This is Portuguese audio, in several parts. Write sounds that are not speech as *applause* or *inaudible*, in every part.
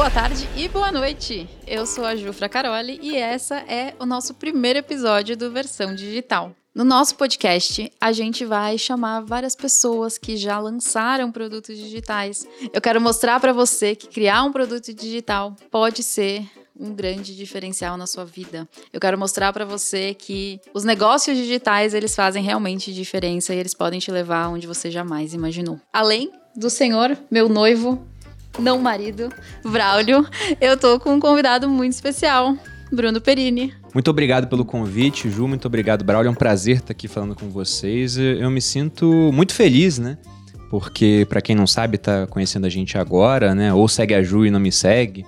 Boa tarde e boa noite. Eu sou a Jufra Caroli e essa é o nosso primeiro episódio do Versão Digital. No nosso podcast, a gente vai chamar várias pessoas que já lançaram produtos digitais. Eu quero mostrar para você que criar um produto digital pode ser um grande diferencial na sua vida. Eu quero mostrar para você que os negócios digitais, eles fazem realmente diferença e eles podem te levar onde você jamais imaginou. Além do senhor, meu noivo, não marido, Braulio, eu tô com um convidado muito especial, Bruno Perini. Muito obrigado pelo convite, Ju. Muito obrigado, Braulio. É um prazer estar aqui falando com vocês. Eu me sinto muito feliz, né? Porque, para quem não sabe, tá conhecendo a gente agora, né? Ou segue a Ju e não me segue.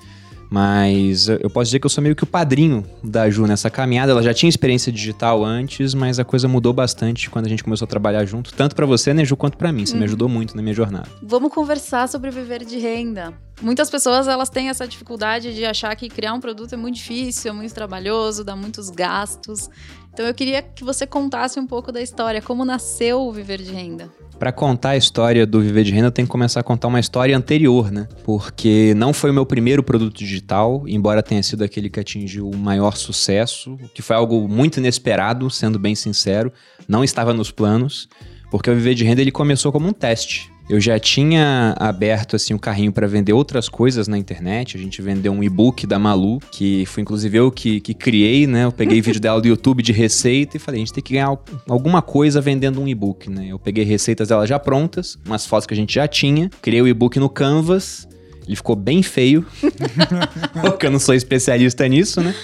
Mas eu posso dizer que eu sou meio que o padrinho da Ju nessa caminhada. Ela já tinha experiência digital antes, mas a coisa mudou bastante quando a gente começou a trabalhar junto, tanto para você, né, Ju, quanto para mim. Você me ajudou muito na minha jornada. Vamos conversar sobre viver de renda. Muitas pessoas elas têm essa dificuldade de achar que criar um produto é muito difícil, é muito trabalhoso, dá muitos gastos. Então eu queria que você contasse um pouco da história, como nasceu o viver de renda. Para contar a história do Viver de Renda, eu tenho que começar a contar uma história anterior, né? Porque não foi o meu primeiro produto digital, embora tenha sido aquele que atingiu o maior sucesso, que foi algo muito inesperado, sendo bem sincero, não estava nos planos, porque o Viver de Renda ele começou como um teste. Eu já tinha aberto assim o um carrinho para vender outras coisas na internet. A gente vendeu um e-book da Malu, que foi inclusive eu que, que criei, né? Eu peguei *laughs* vídeo dela do YouTube de receita e falei, a gente tem que ganhar alguma coisa vendendo um e-book, né? Eu peguei receitas dela já prontas, umas fotos que a gente já tinha, criei o e-book no Canvas. Ele ficou bem feio, *laughs* porque eu não sou especialista nisso, né?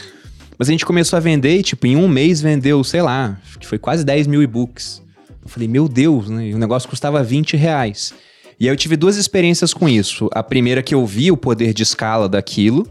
Mas a gente começou a vender e, tipo, em um mês vendeu, sei lá, que foi quase 10 mil e-books. Eu falei, meu Deus, né? E o negócio custava 20 reais. E aí eu tive duas experiências com isso. A primeira que eu vi o poder de escala daquilo.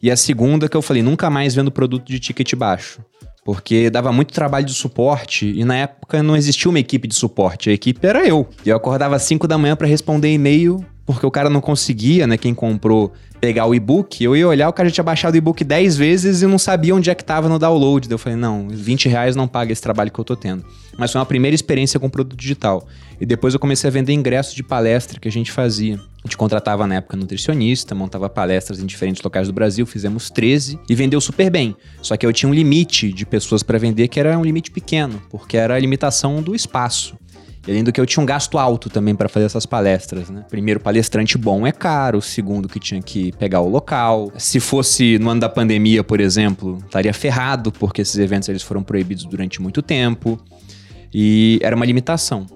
E a segunda que eu falei, nunca mais vendo produto de ticket baixo. Porque dava muito trabalho de suporte e na época não existia uma equipe de suporte, a equipe era eu. E eu acordava às 5 da manhã para responder e-mail porque o cara não conseguia, né? Quem comprou pegar o e-book, eu ia olhar, o cara já tinha baixado o e-book 10 vezes e não sabia onde é que tava no download. Daí eu falei, não, 20 reais não paga esse trabalho que eu tô tendo. Mas foi uma primeira experiência com produto digital. E depois eu comecei a vender ingressos de palestra que a gente fazia. A gente contratava na época nutricionista, montava palestras em diferentes locais do Brasil, fizemos 13 e vendeu super bem. Só que eu tinha um limite de pessoas para vender que era um limite pequeno, porque era a limitação do espaço. E além do que eu tinha um gasto alto também para fazer essas palestras, né? Primeiro, palestrante bom é caro. Segundo, que tinha que pegar o local. Se fosse no ano da pandemia, por exemplo, estaria ferrado, porque esses eventos eles foram proibidos durante muito tempo. E era uma limitação.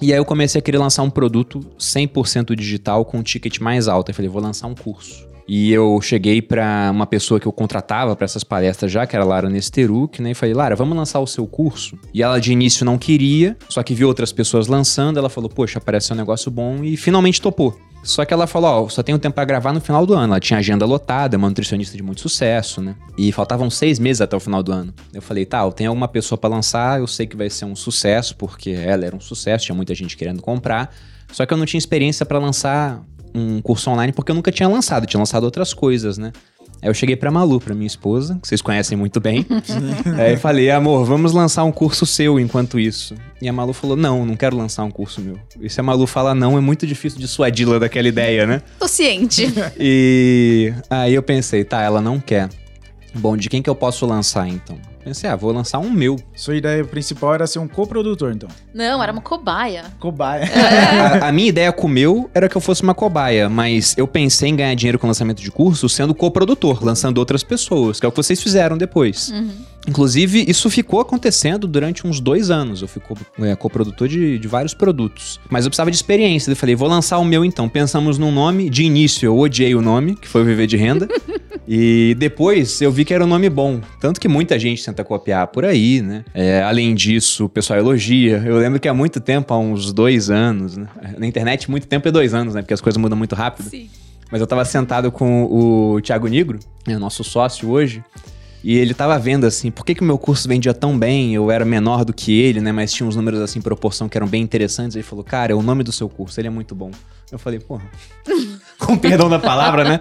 E aí eu comecei a querer lançar um produto 100% digital com um ticket mais alto. Eu falei, vou lançar um curso. E eu cheguei para uma pessoa que eu contratava para essas palestras já, que era a Lara Nesteruk, né? E falei, Lara, vamos lançar o seu curso? E ela de início não queria, só que viu outras pessoas lançando, ela falou, poxa, parece um negócio bom e finalmente topou. Só que ela falou, ó, só tenho tempo para gravar no final do ano. Ela tinha agenda lotada, uma nutricionista de muito sucesso, né? E faltavam seis meses até o final do ano. Eu falei, tá, tenho alguma pessoa para lançar, eu sei que vai ser um sucesso, porque ela era um sucesso, tinha muita gente querendo comprar. Só que eu não tinha experiência para lançar um curso online porque eu nunca tinha lançado, tinha lançado outras coisas, né? Aí eu cheguei pra Malu, pra minha esposa, que vocês conhecem muito bem. *laughs* Aí eu falei, amor, vamos lançar um curso seu enquanto isso. E a Malu falou, não, não quero lançar um curso meu. E se a Malu fala não, é muito difícil dissuadi-la daquela ideia, né? Tô ciente. E aí eu pensei, tá, ela não quer. Bom, de quem que eu posso lançar então? Pensei, ah, vou lançar um meu. Sua ideia principal era ser um coprodutor, então. Não, era uma cobaia. Cobaia. É. A, a, minha ideia com o meu era que eu fosse uma cobaia, mas eu pensei em ganhar dinheiro com lançamento de curso sendo coprodutor, lançando outras pessoas, que é o que vocês fizeram depois. Uhum. Inclusive, isso ficou acontecendo durante uns dois anos. Eu fui é, coprodutor de, de vários produtos. Mas eu precisava de experiência. Eu falei, vou lançar o meu então. Pensamos num nome. De início, eu odiei o nome, que foi o Viver de Renda. E depois eu vi que era um nome bom. Tanto que muita gente tenta copiar por aí, né? É, além disso, o pessoal elogia. Eu lembro que há muito tempo, há uns dois anos, né? Na internet, muito tempo é dois anos, né? Porque as coisas mudam muito rápido. Sim. Mas eu tava sentado com o Thiago Negro, né, nosso sócio hoje. E ele tava vendo assim, por que que o meu curso vendia tão bem? Eu era menor do que ele, né? Mas tinha uns números assim, proporção que eram bem interessantes. Ele falou, cara, é o nome do seu curso, ele é muito bom. Eu falei, porra, *laughs* com perdão da palavra, né?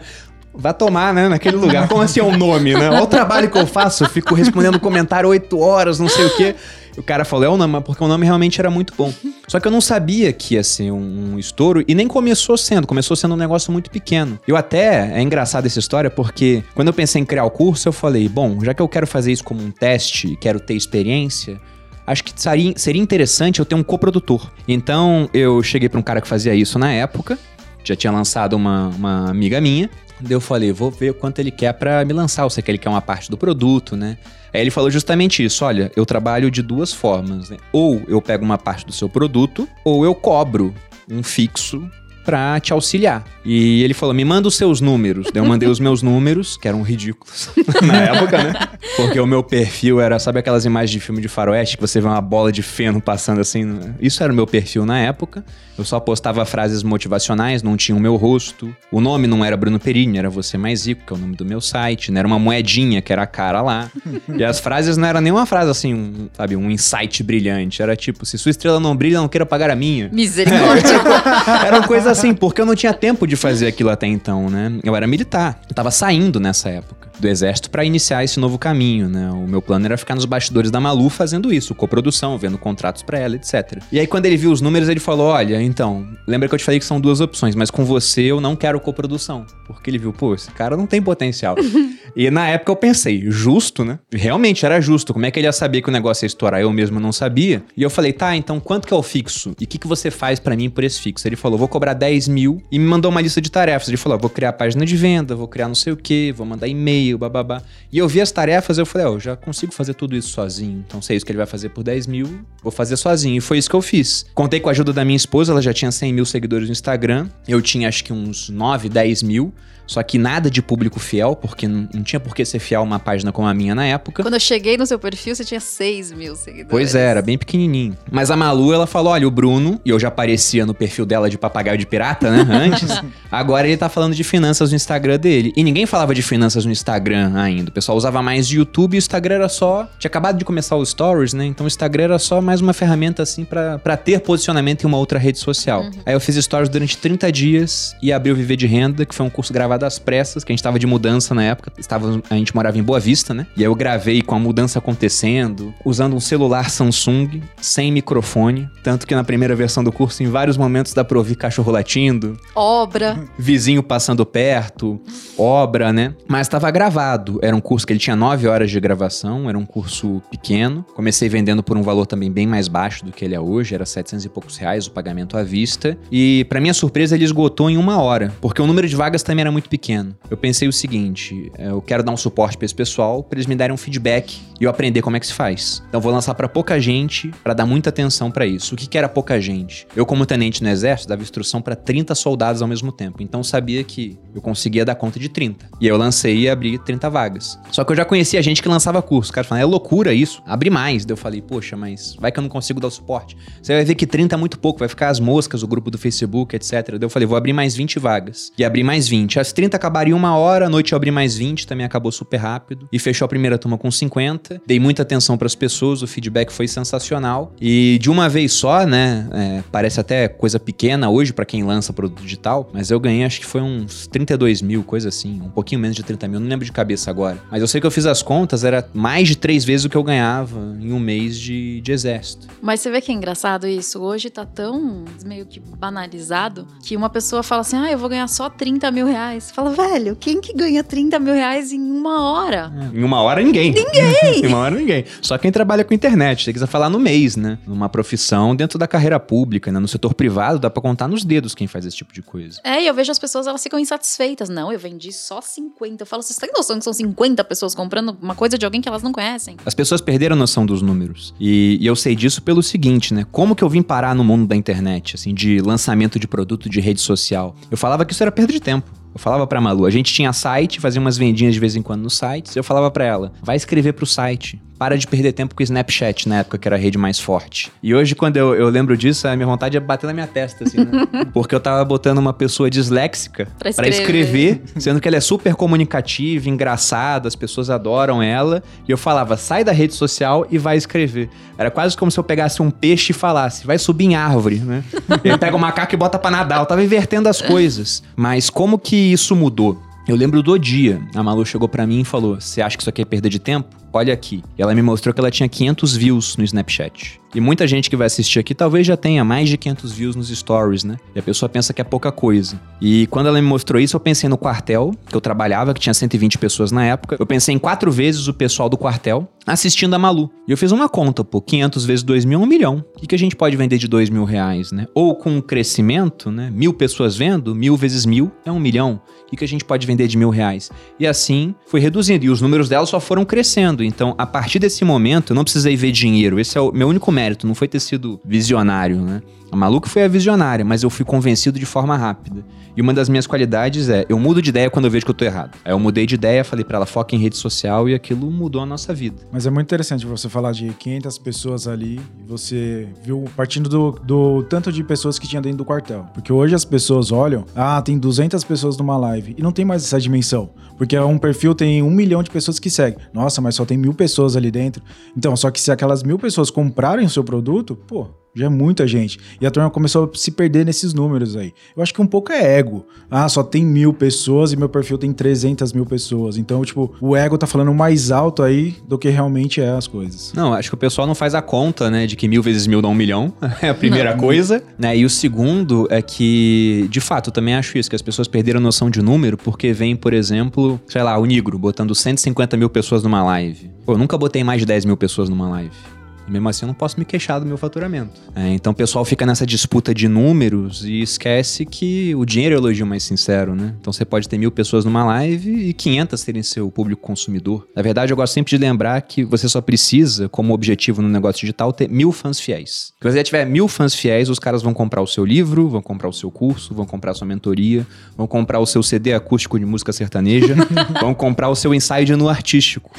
Vai tomar, né, naquele lugar. Como assim é o um nome, né? Olha o trabalho que eu faço, eu fico respondendo comentário oito horas, não sei o quê. O cara falou, é o nome, porque o nome realmente era muito bom. Só que eu não sabia que ia ser um, um estouro e nem começou sendo, começou sendo um negócio muito pequeno. Eu até, é engraçado essa história porque quando eu pensei em criar o curso, eu falei, bom, já que eu quero fazer isso como um teste, quero ter experiência, acho que seria, seria interessante eu ter um coprodutor. Então eu cheguei para um cara que fazia isso na época, já tinha lançado uma, uma amiga minha. Daí eu falei, vou ver quanto ele quer para me lançar. Eu sei que ele quer uma parte do produto, né? Aí ele falou justamente isso: olha, eu trabalho de duas formas, né? Ou eu pego uma parte do seu produto, ou eu cobro um fixo pra te auxiliar. E ele falou: me manda os seus números. Daí eu mandei os meus números, que eram ridículos *laughs* na época, né? Porque o meu perfil era, sabe aquelas imagens de filme de faroeste que você vê uma bola de feno passando assim? Né? Isso era o meu perfil na época. Eu só postava frases motivacionais, não tinha o meu rosto. O nome não era Bruno Perini, era Você Mais Rico, que é o nome do meu site. Não né? era uma moedinha, que era a cara lá. e as frases não eram nenhuma frase assim, um, sabe, um insight brilhante. Era tipo, se sua estrela não brilha, não queira pagar a minha. Misericórdia. *laughs* Era uma coisa assim, porque eu não tinha tempo de fazer aquilo até então, né? Eu era militar. Eu tava saindo nessa época do exército para iniciar esse novo caminho, né? O meu plano era ficar nos bastidores da Malu fazendo isso, coprodução, vendo contratos para ela, etc. E aí quando ele viu os números, ele falou: "Olha, então, lembra que eu te falei que são duas opções, mas com você eu não quero coprodução", porque ele viu, pô, esse cara não tem potencial. *laughs* e na época eu pensei, justo, né? Realmente era justo. Como é que ele ia saber que o negócio ia estourar? Eu mesmo não sabia. E eu falei: "Tá, então quanto que é o fixo? E o que, que você faz para mim por esse fixo?" Ele falou: "Vou cobrar 10 mil" e me mandou uma lista de tarefas. Ele falou: "Vou criar página de venda, vou criar não sei o que, vou mandar e-mail, bababá." E eu vi as tarefas, eu falei, ó, oh, eu já consigo fazer tudo isso sozinho. Então, se é isso que ele vai fazer por 10 mil, vou fazer sozinho. E foi isso que eu fiz. Contei com a ajuda da minha esposa, ela já tinha 100 mil seguidores no Instagram. Eu tinha acho que uns 9, 10 mil. Só que nada de público fiel, porque não, não, tinha por que ser fiel uma página como a minha na época. Quando eu cheguei no seu perfil, você tinha 6 mil seguidores. Pois é, era, bem pequenininho. Mas a Malu, ela falou: olha, o Bruno, e eu já aparecia no perfil dela de papagaio de pirata, né? *laughs* Antes. agora ele tá falando de finanças no Instagram dele. E ninguém falava de finanças no Instagram ainda. O pessoal usava mais YouTube e o Instagram era só. Tinha acabado de começar os stories, né? Então o Instagram era só mais uma ferramenta assim para ter posicionamento em uma outra rede social. Uhum. Aí eu fiz stories durante 30 dias e abri o Viver de Renda, que foi um curso gravado às pressas, que a gente tava de mudança na época. Estava, a gente morava em Boa Vista, né? E aí eu gravei com a mudança acontecendo, usando um celular Samsung, sem microfone. Tanto que na primeira versão do curso, em vários momentos dá pra ouvir cachorro latindo. Obra. Vizinho passando perto. Obra, né? Mas tava gravado. Era um curso que ele tinha nove horas de gravação, era um curso pequeno. Comecei vendendo por um valor também bem mais baixo do que ele é hoje, era 700 e poucos reais o pagamento à vista. E para minha surpresa ele esgotou em uma hora, porque o número de vagas também era muito pequeno. Eu pensei o seguinte, é, eu quero dar um suporte para esse pessoal, para eles me darem um feedback e eu aprender como é que se faz. Então vou lançar para pouca gente, para dar muita atenção para isso. O que, que era pouca gente? Eu como tenente no exército dava instrução para 30 soldados ao mesmo tempo, então sabia que eu conseguia dar conta de 30. E aí eu lancei e abri 30 vagas. Só que eu já conhecia gente que lançava curso. O cara falando, é loucura isso, abre mais. Daí eu falei, poxa, mas vai que eu não consigo dar o suporte. Você vai ver que 30 é muito pouco, vai ficar as moscas, o grupo do Facebook, etc. Daí eu falei, vou abrir mais 20 vagas. E abri mais 20. As 30 acabariam uma hora, à noite eu abri mais 20, também acabou super rápido. E fechou a primeira turma com 50. Dei muita atenção para as pessoas, o feedback foi sensacional. E de uma vez só, né? É, parece até coisa pequena hoje para quem lança produto digital, mas eu ganhei acho que foi uns 32 mil, coisa assim, um pouquinho menos de 30 mil, não lembro de cabeça agora. Mas eu sei que eu fiz as contas, era mais de três vezes o que eu ganhava em um mês de, de exército. Mas você vê que é engraçado isso? Hoje tá tão meio que banalizado que uma pessoa fala assim: ah, eu vou ganhar só 30 mil reais. Fala, velho, quem que ganha 30 mil reais em uma hora? É, em uma hora, ninguém. Ninguém! *laughs* em uma hora, ninguém. Só quem trabalha com internet. Você quiser falar no mês, né? Numa profissão dentro da carreira pública, né? No setor privado, dá pra contar nos dedos quem faz esse tipo de coisa. É, e eu vejo as pessoas, elas ficam insatisfeitas. Não, eu vendi só 50. Eu falo, vocês têm noção que são 50 pessoas comprando uma coisa de alguém que elas não conhecem? As pessoas perderam a noção dos números. E, e eu sei disso pelo seguinte, né? Como que eu vim parar no mundo da internet, assim, de lançamento de produto de rede social? Eu falava que isso era perda de tempo. Eu falava pra Malu, a gente tinha site, fazia umas vendinhas de vez em quando nos sites. Eu falava para ela, vai escrever pro site. Para de perder tempo com o Snapchat, na época que era a rede mais forte. E hoje, quando eu, eu lembro disso, a minha vontade é bater na minha testa, assim, né? *laughs* Porque eu tava botando uma pessoa disléxica pra escrever. escrever, *laughs* sendo que ela é super comunicativa, engraçada, as pessoas adoram ela. E eu falava, sai da rede social e vai escrever. Era quase como se eu pegasse um peixe e falasse, vai subir em árvore, né? *laughs* Ele pega o macaco e bota pra nadar. Eu tava invertendo as coisas. Mas como que isso mudou? Eu lembro do dia. A Malu chegou para mim e falou: Você acha que isso aqui é perda de tempo? Olha aqui. E ela me mostrou que ela tinha 500 views no Snapchat. E muita gente que vai assistir aqui talvez já tenha mais de 500 views nos stories, né? E a pessoa pensa que é pouca coisa. E quando ela me mostrou isso, eu pensei no quartel, que eu trabalhava, que tinha 120 pessoas na época. Eu pensei em quatro vezes o pessoal do quartel assistindo a Malu. E eu fiz uma conta, pô, 500 vezes 2 mil é um milhão. O que, a gente pode vender de 2 mil reais, né? Ou com um crescimento, né? Mil pessoas vendo, mil vezes mil é um milhão. O que, a gente pode vender de mil reais? E assim foi reduzindo. E os números dela só foram crescendo. Então, a partir desse momento, eu não precisei ver dinheiro. Esse é o meu único mérito. Não foi ter sido visionário, né? A Maluco foi a visionária, mas eu fui convencido de forma rápida. E uma das minhas qualidades é, eu mudo de ideia quando eu vejo que eu tô errado. Aí eu mudei de ideia, falei para ela, foca em rede social e aquilo mudou a nossa vida. Mas é muito interessante você falar de 500 pessoas ali você viu partindo do, do tanto de pessoas que tinha dentro do quartel. Porque hoje as pessoas olham, ah, tem 200 pessoas numa live e não tem mais essa dimensão. Porque um perfil tem um milhão de pessoas que seguem. Nossa, mas só tem mil pessoas ali dentro. Então, só que se aquelas mil pessoas comprarem o seu produto, pô, já é muita gente. E a turma começou a se perder nesses números aí. Eu acho que um pouco é ego. Ah, só tem mil pessoas e meu perfil tem 300 mil pessoas. Então, tipo, o ego tá falando mais alto aí do que realmente é as coisas. Não, acho que o pessoal não faz a conta, né, de que mil vezes mil dá um milhão. *laughs* É a primeira não. coisa. Né? E o segundo é que, de fato, eu também acho isso, que as pessoas perderam a noção de número porque vem, por exemplo, sei lá, o Negro botando 150 mil pessoas numa live. Pô, eu nunca botei mais de 10 mil pessoas numa live. E mesmo assim eu não posso me queixar do meu faturamento. É, então o pessoal fica nessa disputa de números e esquece que o dinheiro é o elogio mais sincero, né? Então você pode ter mil pessoas numa live e 500 terem seu público consumidor. Na verdade, eu gosto sempre de lembrar que você só precisa, como objetivo no negócio digital, ter mil fãs fiéis. Se você tiver mil fãs fiéis, os caras vão comprar o seu livro, vão comprar o seu curso, vão comprar a sua mentoria, vão comprar o seu CD acústico de música sertaneja, *laughs* vão comprar o seu ensaio no artístico.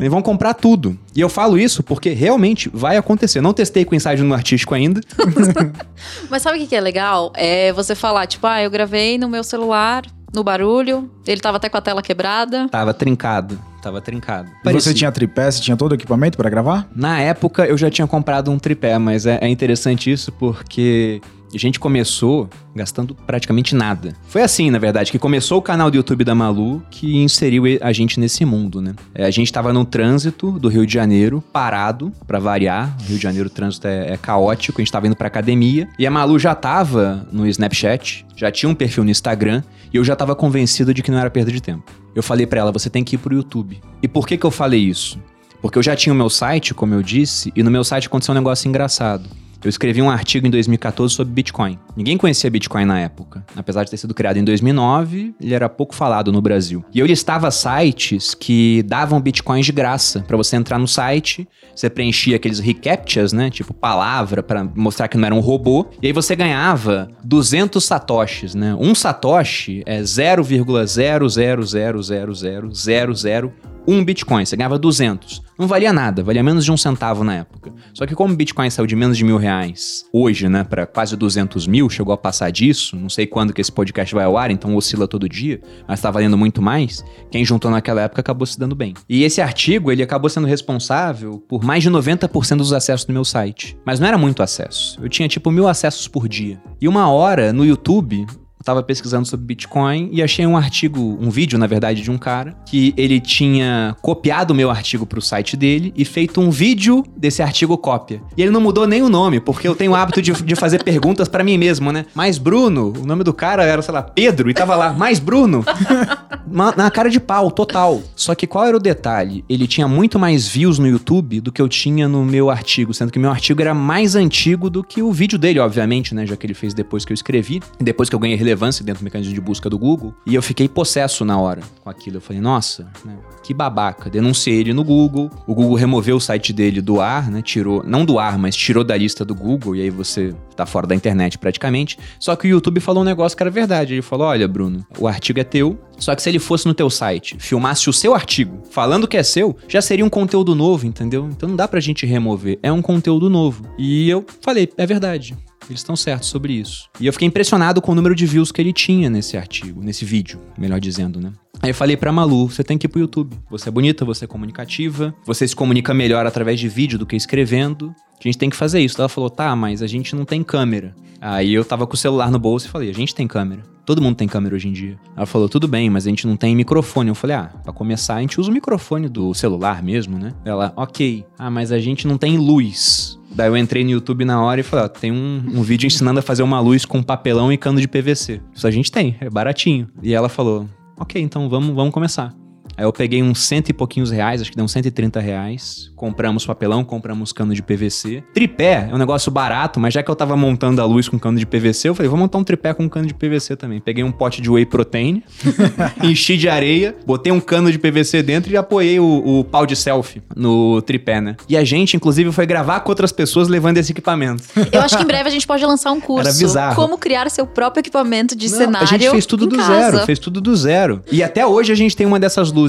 E vão comprar tudo. E eu falo isso porque realmente realmente vai acontecer. Não testei com ensaio no artístico ainda. *laughs* Mas sabe o que é legal? É você falar, tipo, ah, eu gravei no meu celular, no barulho, ele tava até com a tela quebrada. Tava trincado. Tava trincado. E você tinha tripé? Você tinha todo o equipamento para gravar? Na época eu já tinha comprado um tripé, mas é, é interessante isso porque a gente começou gastando praticamente nada. Foi assim, na verdade, que começou o canal do YouTube da Malu que inseriu a gente nesse mundo, né? É, a gente estava no trânsito do Rio de Janeiro, parado, para variar. Rio de Janeiro o trânsito é, é caótico, a gente estava indo pra academia. E a Malu já tava no Snapchat, já tinha um perfil no Instagram, e eu já tava convencido de que não era perda de tempo. Eu falei para ela, você tem que ir pro YouTube. E por que que eu falei isso? Porque eu já tinha o meu site, como eu disse, e no meu site aconteceu um negócio engraçado. Eu escrevi um artigo em 2014 sobre Bitcoin. Ninguém conhecia Bitcoin na época. Apesar de ter sido criado em 2009, ele era pouco falado no Brasil. E eu listava sites que davam Bitcoins de graça para você entrar no site, você preenchia aqueles reCAPTCHAs, né? Tipo palavra para mostrar que não era um robô, e aí você ganhava 200 satoshis, né? Um satoshi é 0,0000000 um Bitcoin, você ganhava 200. Não valia nada, valia menos de um centavo na época. Só que como o Bitcoin saiu de menos de mil reais hoje, né, para quase 200 mil, chegou a passar disso, não sei quando que esse podcast vai ao ar, então oscila todo dia, mas tá valendo muito mais, quem juntou naquela época acabou se dando bem. E esse artigo, ele acabou sendo responsável por mais de 90% dos acessos do meu site. Mas não era muito acesso. Eu tinha tipo mil acessos por dia. E uma hora no YouTube, estava pesquisando sobre Bitcoin e achei um artigo, um vídeo, na verdade, de um cara que ele tinha copiado o meu artigo para o site dele e feito um vídeo desse artigo cópia. E ele não mudou nem o nome, porque eu tenho o hábito de, de fazer perguntas para mim mesmo, né? Mais Bruno, o nome do cara era, sei lá, Pedro, e tava lá, mais Bruno. *laughs* na cara de pau, total. Só que qual era o detalhe? Ele tinha muito mais views no YouTube do que eu tinha no meu artigo, sendo que meu artigo era mais antigo do que o vídeo dele, obviamente, né? Já que ele fez depois que eu escrevi, depois que eu ganhei relevância dentro do mecanismo de busca do Google. E eu fiquei possesso na hora com aquilo. Eu falei, nossa, né, que babaca. Denunciei ele no Google. O Google removeu o site dele do ar, né? Tirou, não do ar, mas tirou da lista do Google. E aí você tá fora da internet praticamente. Só que o YouTube falou um negócio que era verdade. Ele falou: olha, Bruno, o artigo é teu. Só que se ele fosse no teu site, filmasse o seu artigo, falando que é seu, já seria um conteúdo novo, entendeu? Então não dá pra gente remover. É um conteúdo novo. E eu falei, é verdade. Eles estão certos sobre isso. E eu fiquei impressionado com o número de views que ele tinha nesse artigo, nesse vídeo, melhor dizendo, né? Aí eu falei pra Malu, você tem que ir pro YouTube. Você é bonita, você é comunicativa, você se comunica melhor através de vídeo do que escrevendo. A gente tem que fazer isso. Ela falou, tá, mas a gente não tem câmera. Aí eu tava com o celular no bolso e falei, a gente tem câmera. Todo mundo tem câmera hoje em dia. Ela falou, tudo bem, mas a gente não tem microfone. Eu falei, ah, pra começar, a gente usa o microfone do celular mesmo, né? Ela, ok. Ah, mas a gente não tem luz. Daí eu entrei no YouTube na hora e falei, ó, tem um, um vídeo ensinando a fazer uma luz com papelão e cano de PVC. Isso a gente tem, é baratinho. E ela falou, ok, então vamos, vamos começar. Aí eu peguei uns cento e pouquinhos reais, acho que deu uns 130 reais. Compramos papelão, compramos cano de PVC. Tripé é um negócio barato, mas já que eu tava montando a luz com cano de PVC, eu falei, vou montar um tripé com cano de PVC também. Peguei um pote de whey protein, *laughs* enchi de areia, botei um cano de PVC dentro e apoiei o, o pau de selfie no tripé, né? E a gente, inclusive, foi gravar com outras pessoas levando esse equipamento. Eu acho que em breve a gente pode lançar um *laughs* curso. Era bizarro. Como criar seu próprio equipamento de Não, cenário. A gente fez tudo do casa. zero, fez tudo do zero. E até hoje a gente tem uma dessas luzes.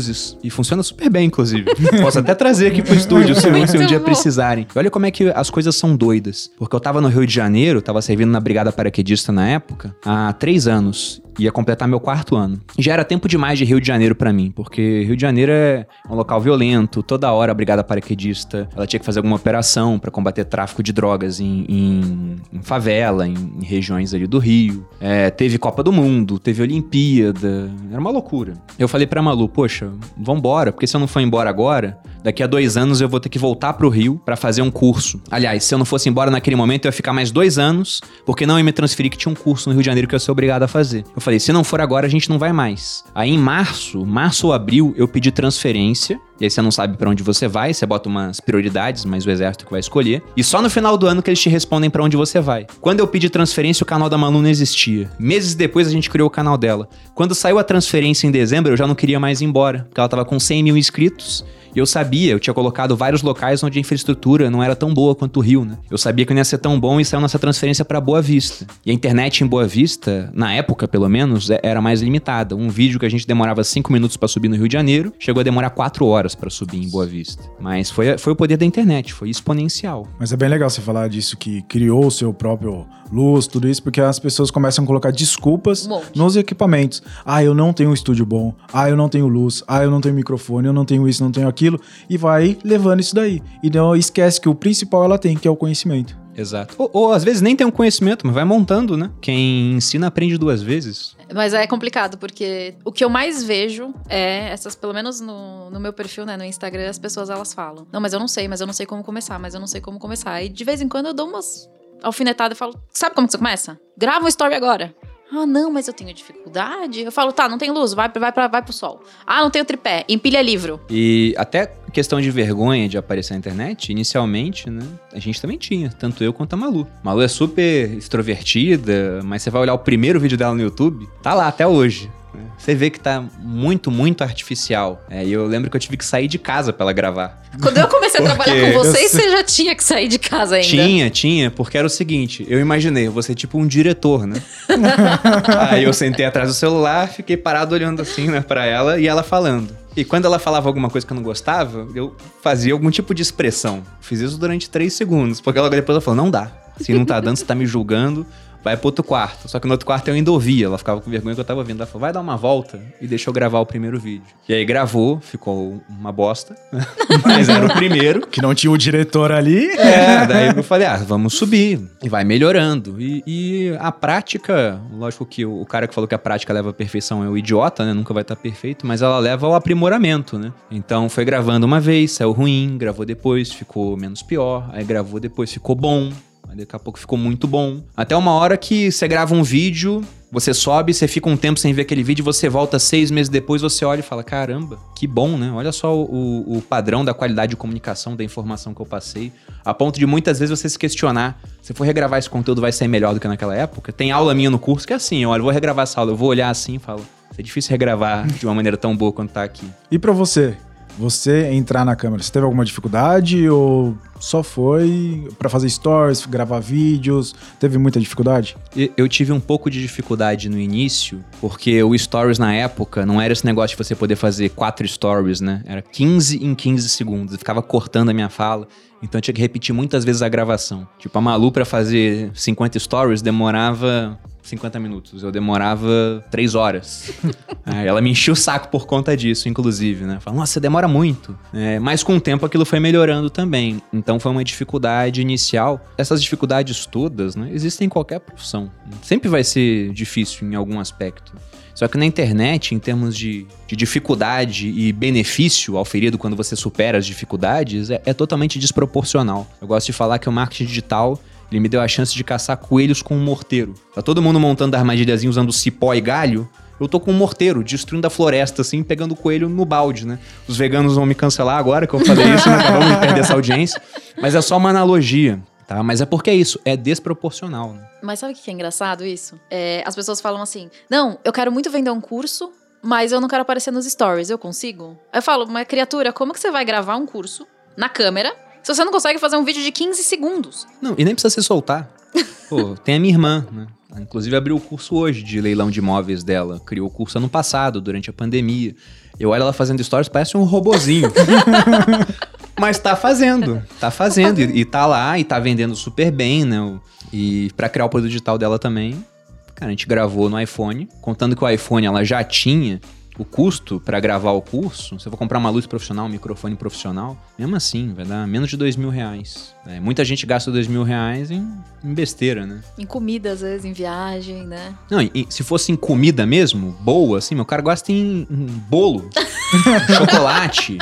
E funciona super bem, inclusive. *laughs* Posso até trazer aqui pro estúdio se, se um dia bom. precisarem. E olha como é que as coisas são doidas. Porque eu tava no Rio de Janeiro, tava servindo na Brigada Paraquedista na época, há três anos. Ia completar meu quarto ano. Já era tempo demais de Rio de Janeiro pra mim, porque Rio de Janeiro é um local violento, toda hora a Brigada Paraquedista, ela tinha que fazer alguma operação pra combater tráfico de drogas em, em- em favela, em, em regiões ali do Rio. É, teve Copa do Mundo, teve Olimpíada, era uma loucura. Eu falei pra Malu, poxa, vambora, porque se eu não for embora agora, daqui a dois anos eu vou ter que voltar pro Rio pra fazer um curso. Aliás, se eu não fosse embora naquele momento, eu ia ficar mais dois anos, porque não ia me transferir que tinha um curso no Rio de Janeiro que eu ia ser obrigado a fazer. Eu falei, se não for agora, a gente não vai mais. Aí em março, março ou abril, eu pedi transferência. E aí você não sabe pra onde você vai, você bota umas prioridades, mas o exército que vai escolher. E só no final do ano que eles te respondem pra onde você vai. Quando eu pedi transferência, o canal da Malu não existia. Meses depois a gente criou o canal dela. Quando saiu a transferência em dezembro, eu já não queria mais ir embora, porque ela tava com 100 mil inscritos. E eu sabia, eu tinha colocado vários locais onde a infraestrutura não era tão boa quanto o Rio, né? Eu sabia que não ia ser tão bom e saiu nossa transferência pra Boa Vista. E a internet em Boa Vista, na época pelo menos, é- era mais limitada. Um vídeo que a gente demorava 5 minutos pra subir no Rio de Janeiro, chegou a demorar 4 horas pra subir em Boa Vista. Mas foi, foi o poder da internet, foi exponencial. Mas é bem legal você falar disso, que criou o seu próprio luz, tudo isso, porque as pessoas começam a colocar desculpas Um nos equipamentos. Ah, eu não tenho um estúdio bom. Ah, eu não tenho luz. Ah, eu não tenho microfone. Eu não tenho isso, não tenho aquilo. E vai levando isso daí. E não esquece que o principal ela tem, que é o conhecimento. Exato. Ou, ou às vezes nem tem um conhecimento, mas vai montando, né? Quem ensina aprende duas vezes. Mas é complicado, porque o que eu mais vejo é essas, pelo menos no, no meu perfil, né, no Instagram, as pessoas elas falam: Não, mas eu não sei, mas eu não sei como começar, mas eu não sei como começar. E de vez em quando eu dou umas alfinetadas e falo: Sabe como que você começa? Grava um story agora. Ah, não, mas eu tenho dificuldade. Eu falo, tá, não tem luz, vai, vai, pra, vai pro sol. Ah, não tenho tripé, empilha livro. E até questão de vergonha de aparecer na internet, inicialmente, né? A gente também tinha, tanto eu quanto a Malu. Malu é super extrovertida, mas você vai olhar o primeiro vídeo dela no YouTube, tá lá até hoje. Né? Você vê que tá muito, muito artificial. É, e eu lembro que eu tive que sair de casa pra ela gravar. Quando eu comecei a trabalhar com vocês, você já tinha que sair de casa ainda. Tinha, tinha, porque era o seguinte, eu imaginei, ser tipo um diretor, né? *laughs* Aí eu sentei atrás do celular, fiquei parado olhando assim, né, pra ela e ela falando. E quando ela falava alguma coisa que eu não gostava, eu fazia algum tipo de expressão. Fiz isso durante três segundos, porque ela depois ela falou, não dá. Se não tá dando, você tá me julgando, vai pro outro quarto. Só que no outro quarto eu ainda ouvia, ela ficava com vergonha que eu tava ouvindo. Ela falou, vai dar uma volta e deixa eu gravar o primeiro vídeo. E aí gravou, ficou uma bosta, *laughs* mas era o primeiro. Que não tinha o diretor ali. É, daí eu falei, ah, vamos subir. E vai melhorando. E, e a prática, lógico que o, o cara que falou que a prática leva à perfeição é o idiota, né? Nunca vai estar perfeito, mas ela leva ao aprimoramento, né? Então foi gravando uma vez, saiu ruim, gravou depois, ficou menos pior, aí gravou depois, ficou bom. Aí daqui a pouco ficou muito bom. Até uma hora que você grava um vídeo, você sobe, você fica um tempo sem ver aquele vídeo, você volta seis meses depois, você olha e fala: caramba, que bom, né? Olha só o, o padrão da qualidade de comunicação, da informação que eu passei. A ponto de muitas vezes você se questionar: se for regravar esse conteúdo, vai ser melhor do que naquela época? Tem aula minha no curso que é assim: olha, vou regravar essa aula, eu vou olhar assim e falo: é difícil regravar de uma maneira tão boa quanto tá aqui. E pra você? Você entrar na câmera, você teve alguma dificuldade ou só foi pra fazer stories, gravar vídeos? Teve muita dificuldade? Eu tive um pouco de dificuldade no início, porque o Stories na época não era esse negócio de você poder fazer quatro stories, né? Era 15 em 15 segundos. Eu ficava cortando a minha fala. Então eu tinha que repetir muitas vezes a gravação. Tipo, a Malu pra fazer 50 stories demorava 50 minutos, eu demorava 3 horas. *laughs* é, ela me enchia o saco por conta disso, inclusive, né? Fala, nossa, demora muito. É, mas com o tempo aquilo foi melhorando também. Então foi uma dificuldade inicial. Essas dificuldades todas, né, existem em qualquer profissão. Sempre vai ser difícil em algum aspecto. Só que na internet, em termos de, de dificuldade e benefício auferido quando você supera as dificuldades, é, é totalmente desproporcional. Eu gosto de falar que o marketing digital ele me deu a chance de caçar coelhos com um morteiro. Tá todo mundo montando armadilhazinha usando cipó e galho. Eu tô com um morteiro, destruindo a floresta, assim, pegando o coelho no balde, né? Os veganos vão me cancelar agora que eu falei isso, né? Acabamos de perder essa audiência. Mas é só uma analogia, tá? Mas é porque é isso, é desproporcional, né? Mas sabe o que é engraçado isso? É, as pessoas falam assim: não, eu quero muito vender um curso, mas eu não quero aparecer nos stories, eu consigo? Eu falo, mas criatura, como que você vai gravar um curso na câmera se você não consegue fazer um vídeo de 15 segundos? Não, e nem precisa se soltar. *laughs* Pô, tem a minha irmã, né? Inclusive abriu o curso hoje de leilão de imóveis dela. Criou o curso ano passado, durante a pandemia. Eu olho ela fazendo stories, parece um robozinho. *laughs* Mas tá fazendo, *laughs* tá fazendo. E, e tá lá e tá vendendo super bem, né? E para criar o produto digital dela também, cara, a gente gravou no iPhone, contando que o iPhone ela já tinha o custo para gravar o curso, se eu vou comprar uma luz profissional, um microfone profissional, mesmo assim, vai dar menos de dois mil reais. É, muita gente gasta dois mil reais em, em, besteira, né? Em comida, às vezes, em viagem, né? Não, e, se fosse em comida mesmo, boa, assim, meu cara gosta em, em bolo, *laughs* chocolate.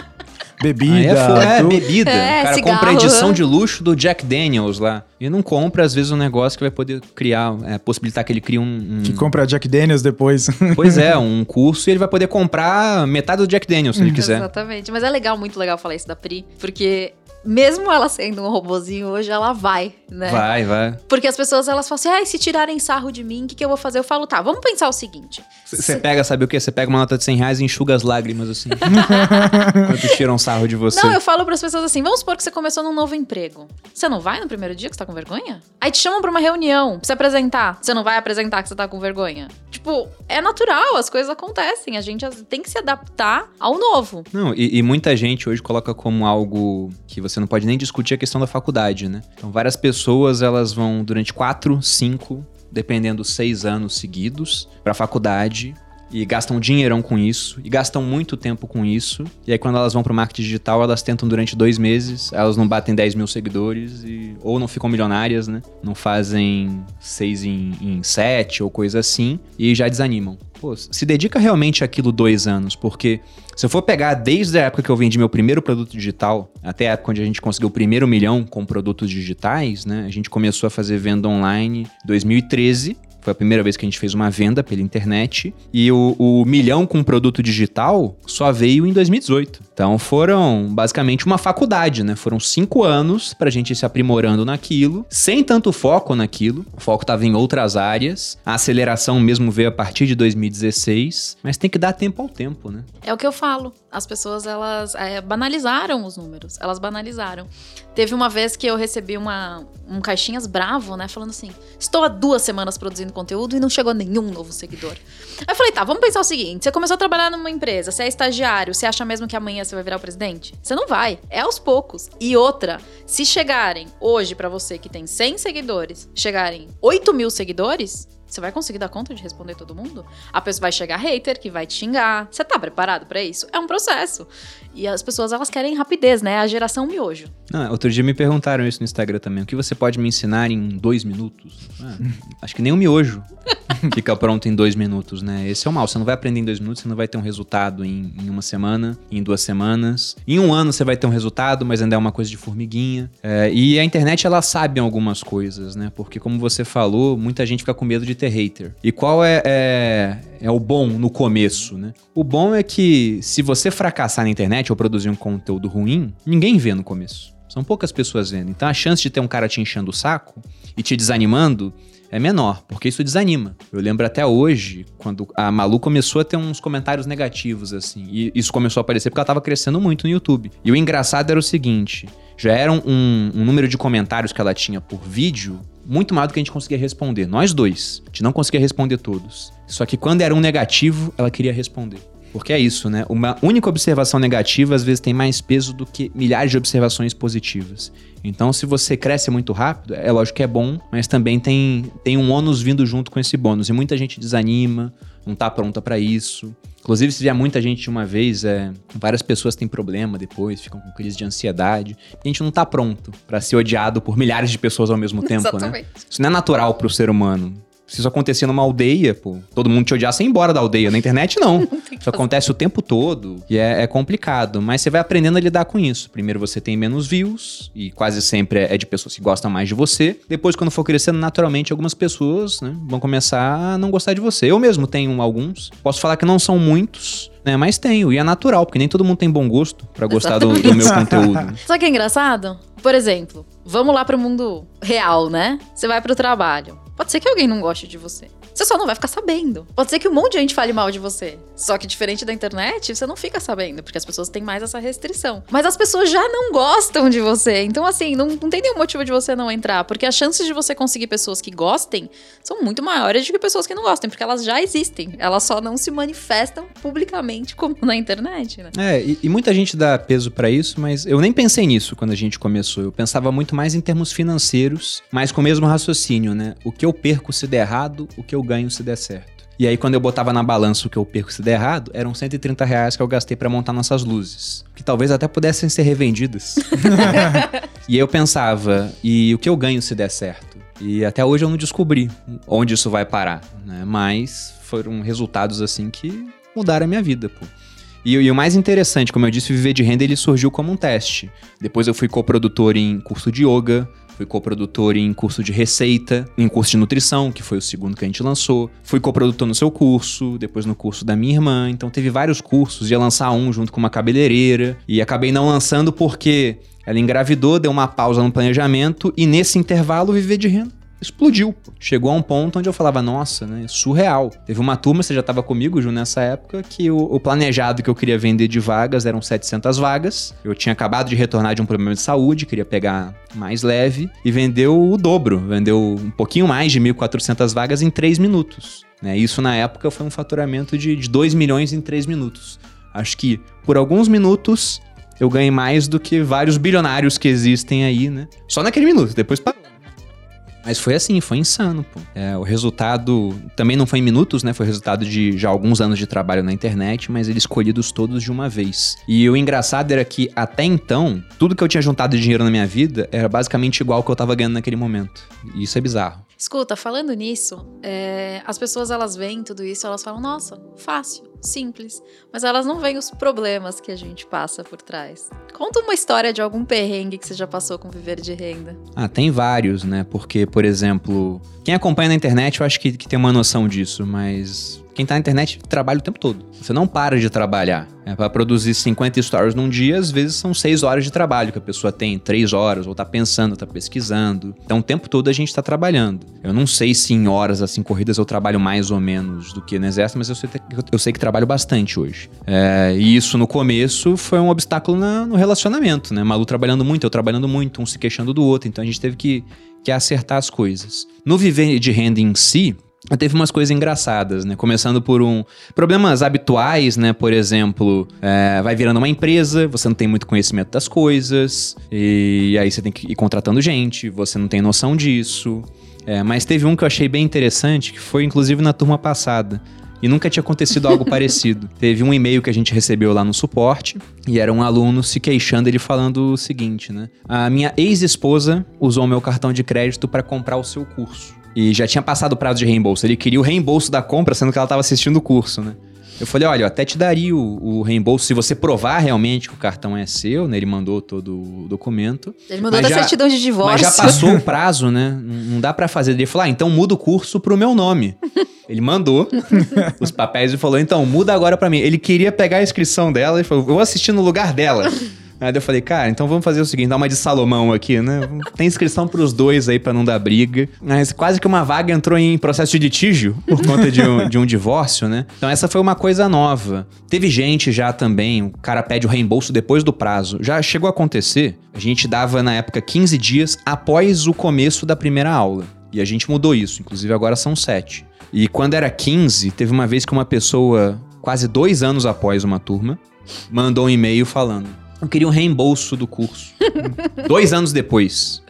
Bebida. é, é bebida. É, o cara cigarro, compra a edição de luxo do Jack Daniels lá. E não compra, às vezes, um negócio que vai poder criar, é, possibilitar que ele crie um, um, Que compra Jack Daniels depois. *laughs* Pois é, um curso e ele vai poder comprar metade do Jack Daniels, se ele quiser. Exatamente. Mas é legal, muito legal falar isso da Pri, porque mesmo ela sendo um robozinho hoje, ela vai, né? Vai, vai. Porque as pessoas, elas falam assim, ah, se tirarem sarro de mim, o que, que eu vou fazer? Eu falo, tá, vamos pensar o seguinte. Você pega, sabe o quê? Você pega uma nota de 100 reais e enxuga as lágrimas, assim. *laughs* Quando tiram sarro de você. Não, eu falo para as pessoas assim, vamos supor que você começou num novo emprego. Você não vai no primeiro dia que você tá com vergonha? Aí te chamam pra uma reunião, pra você apresentar. Você não vai apresentar que você tá com vergonha? Tipo, é natural, as coisas acontecem. A gente tem que se adaptar ao novo. Não, e, e muita gente hoje coloca como algo que você você não pode nem discutir a questão da faculdade, né? Então, várias pessoas elas vão durante quatro, cinco, dependendo seis anos seguidos para a faculdade e gastam dinheirão com isso, e gastam muito tempo com isso. E aí, quando elas vão pro marketing digital, elas tentam durante dois meses, elas não batem 10 mil seguidores, e, ou não ficam milionárias, né? Não fazem seis em, em sete ou coisa assim, e já desanimam. Pô, se dedica realmente aquilo dois anos, porque se eu for pegar desde a época que eu vendi meu primeiro produto digital, até a época onde a gente conseguiu o primeiro milhão com produtos digitais, né? A gente começou a fazer venda online em 2013 foi a primeira vez que a gente fez uma venda pela internet. E o, o milhão com produto digital só veio em 2018. Então foram basicamente uma faculdade, né? Foram cinco anos pra gente se aprimorando naquilo, sem tanto foco naquilo. O foco tava em outras áreas. A aceleração mesmo veio a partir de 2016. Mas tem que dar tempo ao tempo, né? É o que eu falo. As pessoas, elas é, banalizaram os números. Elas banalizaram. Teve uma vez que eu recebi uma, um caixinhas bravo, né? Falando assim: estou há duas semanas produzindo conteúdo e não chegou nenhum novo seguidor. Aí eu falei: tá, vamos pensar o seguinte: você começou a trabalhar numa empresa, você é estagiário, você acha mesmo que amanhã você vai virar o presidente? Você não vai. É aos poucos. E outra, se chegarem hoje para você que tem 100 seguidores, chegarem 8 mil seguidores, você vai conseguir dar conta de responder todo mundo? A pessoa vai chegar hater que vai te xingar. Você tá preparado para isso? É um processo. E as pessoas elas querem rapidez, né? A geração miojo. Ah, outro dia me perguntaram isso no Instagram também. O que você pode me ensinar em dois minutos? Ah, *laughs* acho que nem um miojo fica pronto em dois minutos, né? Esse é o mal. Você não vai aprender em dois minutos, você não vai ter um resultado em, em uma semana, em duas semanas. Em um ano você vai ter um resultado, mas ainda é uma coisa de formiguinha. É, e a internet, ela sabe algumas coisas, né? Porque, como você falou, muita gente fica com medo de ter hater. E qual é, é, é o bom no começo, né? O bom é que se você fracassar na internet ou produzir um conteúdo ruim, ninguém vê no começo. São poucas pessoas vendo. Então a chance de ter um cara te enchendo o saco e te desanimando é menor, porque isso desanima. Eu lembro até hoje, quando a Malu começou a ter uns comentários negativos, assim, e isso começou a aparecer porque ela tava crescendo muito no YouTube. E o engraçado era o seguinte: já era um, um número de comentários que ela tinha por vídeo muito mais do que a gente conseguia responder. Nós dois. A gente não conseguia responder todos. Só que quando era um negativo, ela queria responder. Porque é isso, né? Uma única observação negativa às vezes tem mais peso do que milhares de observações positivas. Então, se você cresce muito rápido, é lógico que é bom, mas também tem, tem um ônus vindo junto com esse bônus. E muita gente desanima, não tá pronta para isso. Inclusive, se vier muita gente de uma vez, é, várias pessoas têm problema depois, ficam com crise de ansiedade. a gente não tá pronto para ser odiado por milhares de pessoas ao mesmo tempo, né? Exatamente. né? Isso não é natural pro ser humano. Se isso acontecer numa aldeia, pô, todo mundo te odiar, você ir embora da aldeia. Na internet, não. *laughs* não isso acontece o tempo todo e é, é, complicado. Mas você vai aprendendo a lidar com isso. Primeiro você tem menos views, e quase sempre é de pessoas que gostam mais de você. Depois, quando for crescendo, naturalmente, algumas pessoas né, vão começar a não gostar de você. Eu mesmo tenho alguns. Posso falar que não são muitos, né? Mas tenho, e é natural, porque nem todo mundo tem bom gosto para gostar do, do, meu conteúdo. *laughs* O que é engraçado? Por exemplo, vamos lá pro mundo real, né? Você vai pro trabalho. Pode ser que alguém não goste de você. Você só não vai ficar sabendo. Pode ser que um monte de gente fale mal de você. Só que diferente da internet, você não fica sabendo, porque as pessoas têm mais essa restrição. Mas as pessoas já não gostam de você. Então, assim, não, não tem nenhum motivo de você não entrar. Porque as chances de você conseguir pessoas que gostem são muito maiores do que pessoas que não gostem, porque elas já existem. Elas só não se manifestam publicamente como na internet, né? É, e, e muita gente dá peso para isso, mas eu nem pensei nisso quando a gente começou. Eu pensava muito mais em termos financeiros, mas com o mesmo raciocínio, né? O que eu perco se der errado, o que eu ganho se der certo. E aí, quando eu botava na balança o que eu perco se der errado, eram 130 reais que eu gastei para montar nossas luzes. Que talvez até pudessem ser revendidas. *laughs* e eu pensava, e o que eu ganho se der certo? E até hoje eu não descobri onde isso vai parar, né? Mas foram resultados assim que mudaram a minha vida, pô. E, e, o mais interessante, como eu disse, Viver de Renda ele surgiu como um teste. Depois eu fui coprodutor em curso de yoga, Fui coprodutor em curso de receita, em curso de nutrição, que foi o segundo que a gente lançou. Fui coprodutor no seu curso, depois no curso da minha irmã. Então teve vários cursos, ia lançar um junto com uma cabeleireira. E acabei não lançando porque ela engravidou, deu uma pausa no planejamento e nesse intervalo viver de renda explodiu. Chegou a um ponto onde eu falava, nossa, né? Surreal. Teve uma turma, você já estava comigo, Ju, nessa época, que o, o, planejado que eu queria vender de vagas eram 700 vagas. Eu tinha acabado de retornar de um problema de saúde, queria pegar mais leve, e vendeu o dobro. Vendeu um pouquinho mais de 1.400 vagas em 3 minutos. Né? Isso na época foi um faturamento de, de 2 milhões em 3 minutos. Acho que por alguns minutos eu ganhei mais do que vários bilionários que existem aí, né? Só naquele minuto, depois parou. Mas foi assim, foi insano, pô. É, o resultado também não foi em minutos, né? Foi resultado de já alguns anos de trabalho na internet, mas eles escolhidos todos de uma vez. E o engraçado era que até então, tudo que eu tinha juntado de dinheiro na minha vida era basicamente igual ao que eu tava ganhando naquele momento. E isso é bizarro. Escuta, falando nisso, é, as pessoas elas veem tudo isso, elas falam, nossa, fácil, simples. Mas elas não veem os problemas que a gente passa por trás. Conta uma história de algum perrengue que você já passou com viver de renda. Ah, tem vários, né? Porque, por exemplo, quem acompanha na internet eu acho que, que tem uma noção disso, mas quem tá na internet trabalha o tempo todo. Você não para de trabalhar. É, para produzir 50 stories num dia, às vezes são 6 horas de trabalho que a pessoa tem, 3 horas, ou tá pensando, tá pesquisando. Então o tempo todo a gente tá trabalhando. Eu não sei se em horas, assim, corridas eu trabalho mais ou menos do que no exército, mas eu sei, eu sei que trabalho bastante hoje. É, e isso no começo foi um obstáculo na, no relacionamento, né? Malu trabalhando muito, eu trabalhando muito, um se queixando do outro. Então a gente teve que, que acertar as coisas. No viver de renda em si, teve umas coisas engraçadas, né? Começando por um problemas habituais, né? Por exemplo, é, vai virando uma empresa, você não tem muito conhecimento das coisas e aí você tem que ir contratando gente, você não tem noção disso. É, mas teve um que eu achei bem interessante, que foi inclusive na turma passada. E nunca tinha acontecido algo parecido. *laughs* Teve um e-mail que a gente recebeu lá no suporte e era um aluno se queixando, ele falando o seguinte, né? A minha ex-esposa usou meu cartão de crédito para comprar o seu curso e já tinha passado o prazo de reembolso. Ele queria o reembolso da compra, sendo que ela estava assistindo o curso, né? Eu falei, olha, eu até te daria o, o, reembolso se você provar realmente que o cartão é seu, né? Ele mandou todo o documento. Ele mandou da certidão de divórcio. Mas já passou o prazo, né? Não dá para fazer. Ele falou, ah, então muda o curso pro meu nome. Ele mandou *laughs* os papéis e falou, então muda agora para mim. Ele queria pegar a inscrição dela e falou, eu vou assistir no lugar dela. Aí eu falei, cara, então vamos fazer o seguinte, dá uma de Salomão aqui, né? Tem inscrição pros dois aí para não dar briga. Mas quase que uma vaga entrou em processo de litígio por conta de um, de um divórcio, né? Então essa foi uma coisa nova. Teve gente já também, o cara pede o reembolso depois do prazo. Já chegou a acontecer, a gente dava na época 15 dias após o começo da primeira aula. E a gente mudou isso, inclusive agora são 7. E quando era 15, teve uma vez que uma pessoa quase dois anos após uma turma, mandou um e-mail falando: Eu queria um reembolso do curso. *laughs* dois anos depois.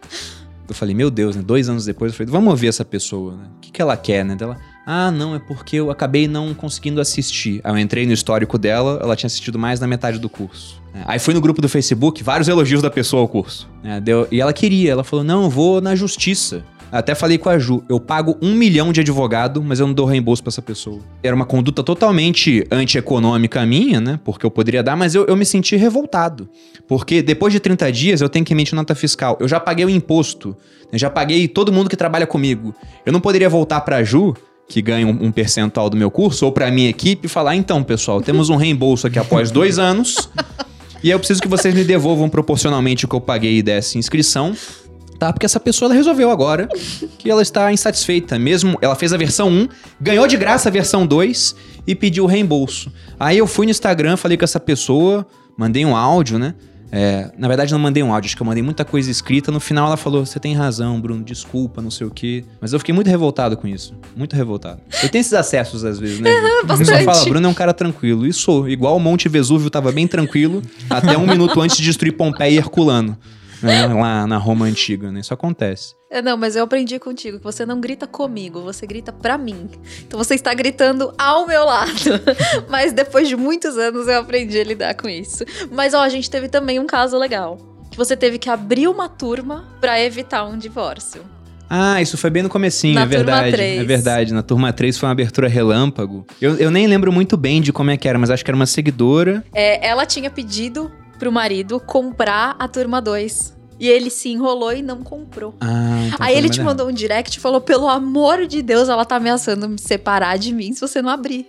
Eu falei, meu Deus, né? Dois anos depois, eu falei, vamos ouvir essa pessoa, né? O que, que ela quer, né? Dela, ah, não, é porque eu acabei não conseguindo assistir. Aí eu entrei no histórico dela, ela tinha assistido mais da metade do curso. É, Aí fui no grupo do Facebook, vários elogios da pessoa ao curso. É, deu- e ela queria, ela falou: não, eu vou na justiça. Até falei com a Ju, eu pago um milhão de advogado, mas eu não dou reembolso pra essa pessoa. Era uma conduta totalmente antieconômica minha, né? Porque eu poderia dar, mas eu, eu me senti revoltado. Porque depois de 30 dias eu tenho que emitir nota fiscal. Eu já paguei o imposto, eu já paguei todo mundo que trabalha comigo. Eu não poderia voltar pra Ju que ganha um, um percentual do meu curso, ou pra minha equipe, e falar: então, pessoal, temos um reembolso aqui após dois anos. E eu preciso que vocês me devolvam proporcionalmente o que eu paguei dessa inscrição. Tá? Porque essa pessoa ela resolveu agora que ela está insatisfeita. Mesmo ela fez a versão 1, ganhou de graça a versão 2 e pediu o reembolso. Aí eu fui no Instagram, falei com essa pessoa, mandei um áudio, né? É, na verdade, não mandei um áudio, acho que eu mandei muita coisa escrita. No final, ela falou: Você tem razão, Bruno, desculpa, não sei o quê. Mas eu fiquei muito revoltado com isso. Muito revoltado. Eu tenho esses acessos às vezes, né? Pessoal bastante. fala: Bruno é um cara tranquilo. E sou. Igual o Monte Vesúvio tava bem tranquilo, até um minuto antes de destruir Pompeia e Herculano. Né? Lá na Roma antiga, né? Isso acontece. É, não, mas eu aprendi contigo que você não grita comigo, você grita pra mim. Então você está gritando ao meu lado. *laughs* mas depois de muitos anos eu aprendi a lidar com isso. Mas ó, a gente teve também um caso legal. Que você teve que abrir uma turma pra evitar um divórcio. Ah, isso foi bem no comecinho, Na é verdade. turma três. É verdade. Na turma 3 foi uma abertura relâmpago. Eu, eu nem lembro muito bem de como é que era, mas acho que era uma seguidora. É, ela tinha pedido pro marido comprar a turma 2. E ele se enrolou e não comprou. Ah, então Aí foi ele te mandou um direct e falou: pelo amor de Deus, ela tá ameaçando me separar de mim se você não abrir.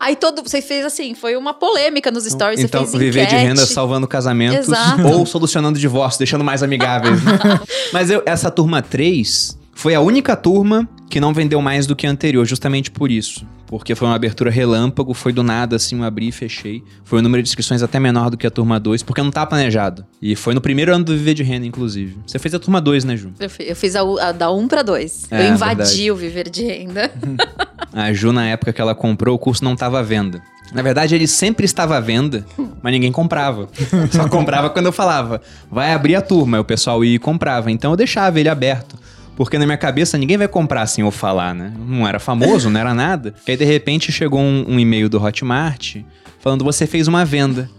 Aí todo. Você fez assim, foi uma polêmica nos stories, Então, você fez viver de enquete. renda salvando casamentos Exato. ou solucionando divórcio, deixando mais amigáveis. *laughs* Mas eu- essa turma 3 foi a única turma que não vendeu mais do que a anterior, justamente por isso. Porque foi uma abertura relâmpago, foi do nada assim, eu abri e fechei. Foi um número de inscrições até menor do que a turma 2, porque não tava planejado. E foi no primeiro ano do Viver de Renda, inclusive. Você fez a turma 2, né, Ju? Eu Eu fiz a, a da 1 pra 2. É, eu invadi verdade. o viver de renda. *laughs* A Ju, na época que ela comprou, o curso não estava à venda. Na verdade, ele sempre estava à venda, mas ninguém comprava. *laughs* Só comprava quando eu falava, vai abrir a turma. Aí o pessoal ia e comprava. Então eu deixava ele aberto. Porque na minha cabeça ninguém vai comprar sem eu falar, né? Não era famoso, não era nada. *laughs* E aí, de repente, chegou um, um e-mail do Hotmart falando, você fez uma venda.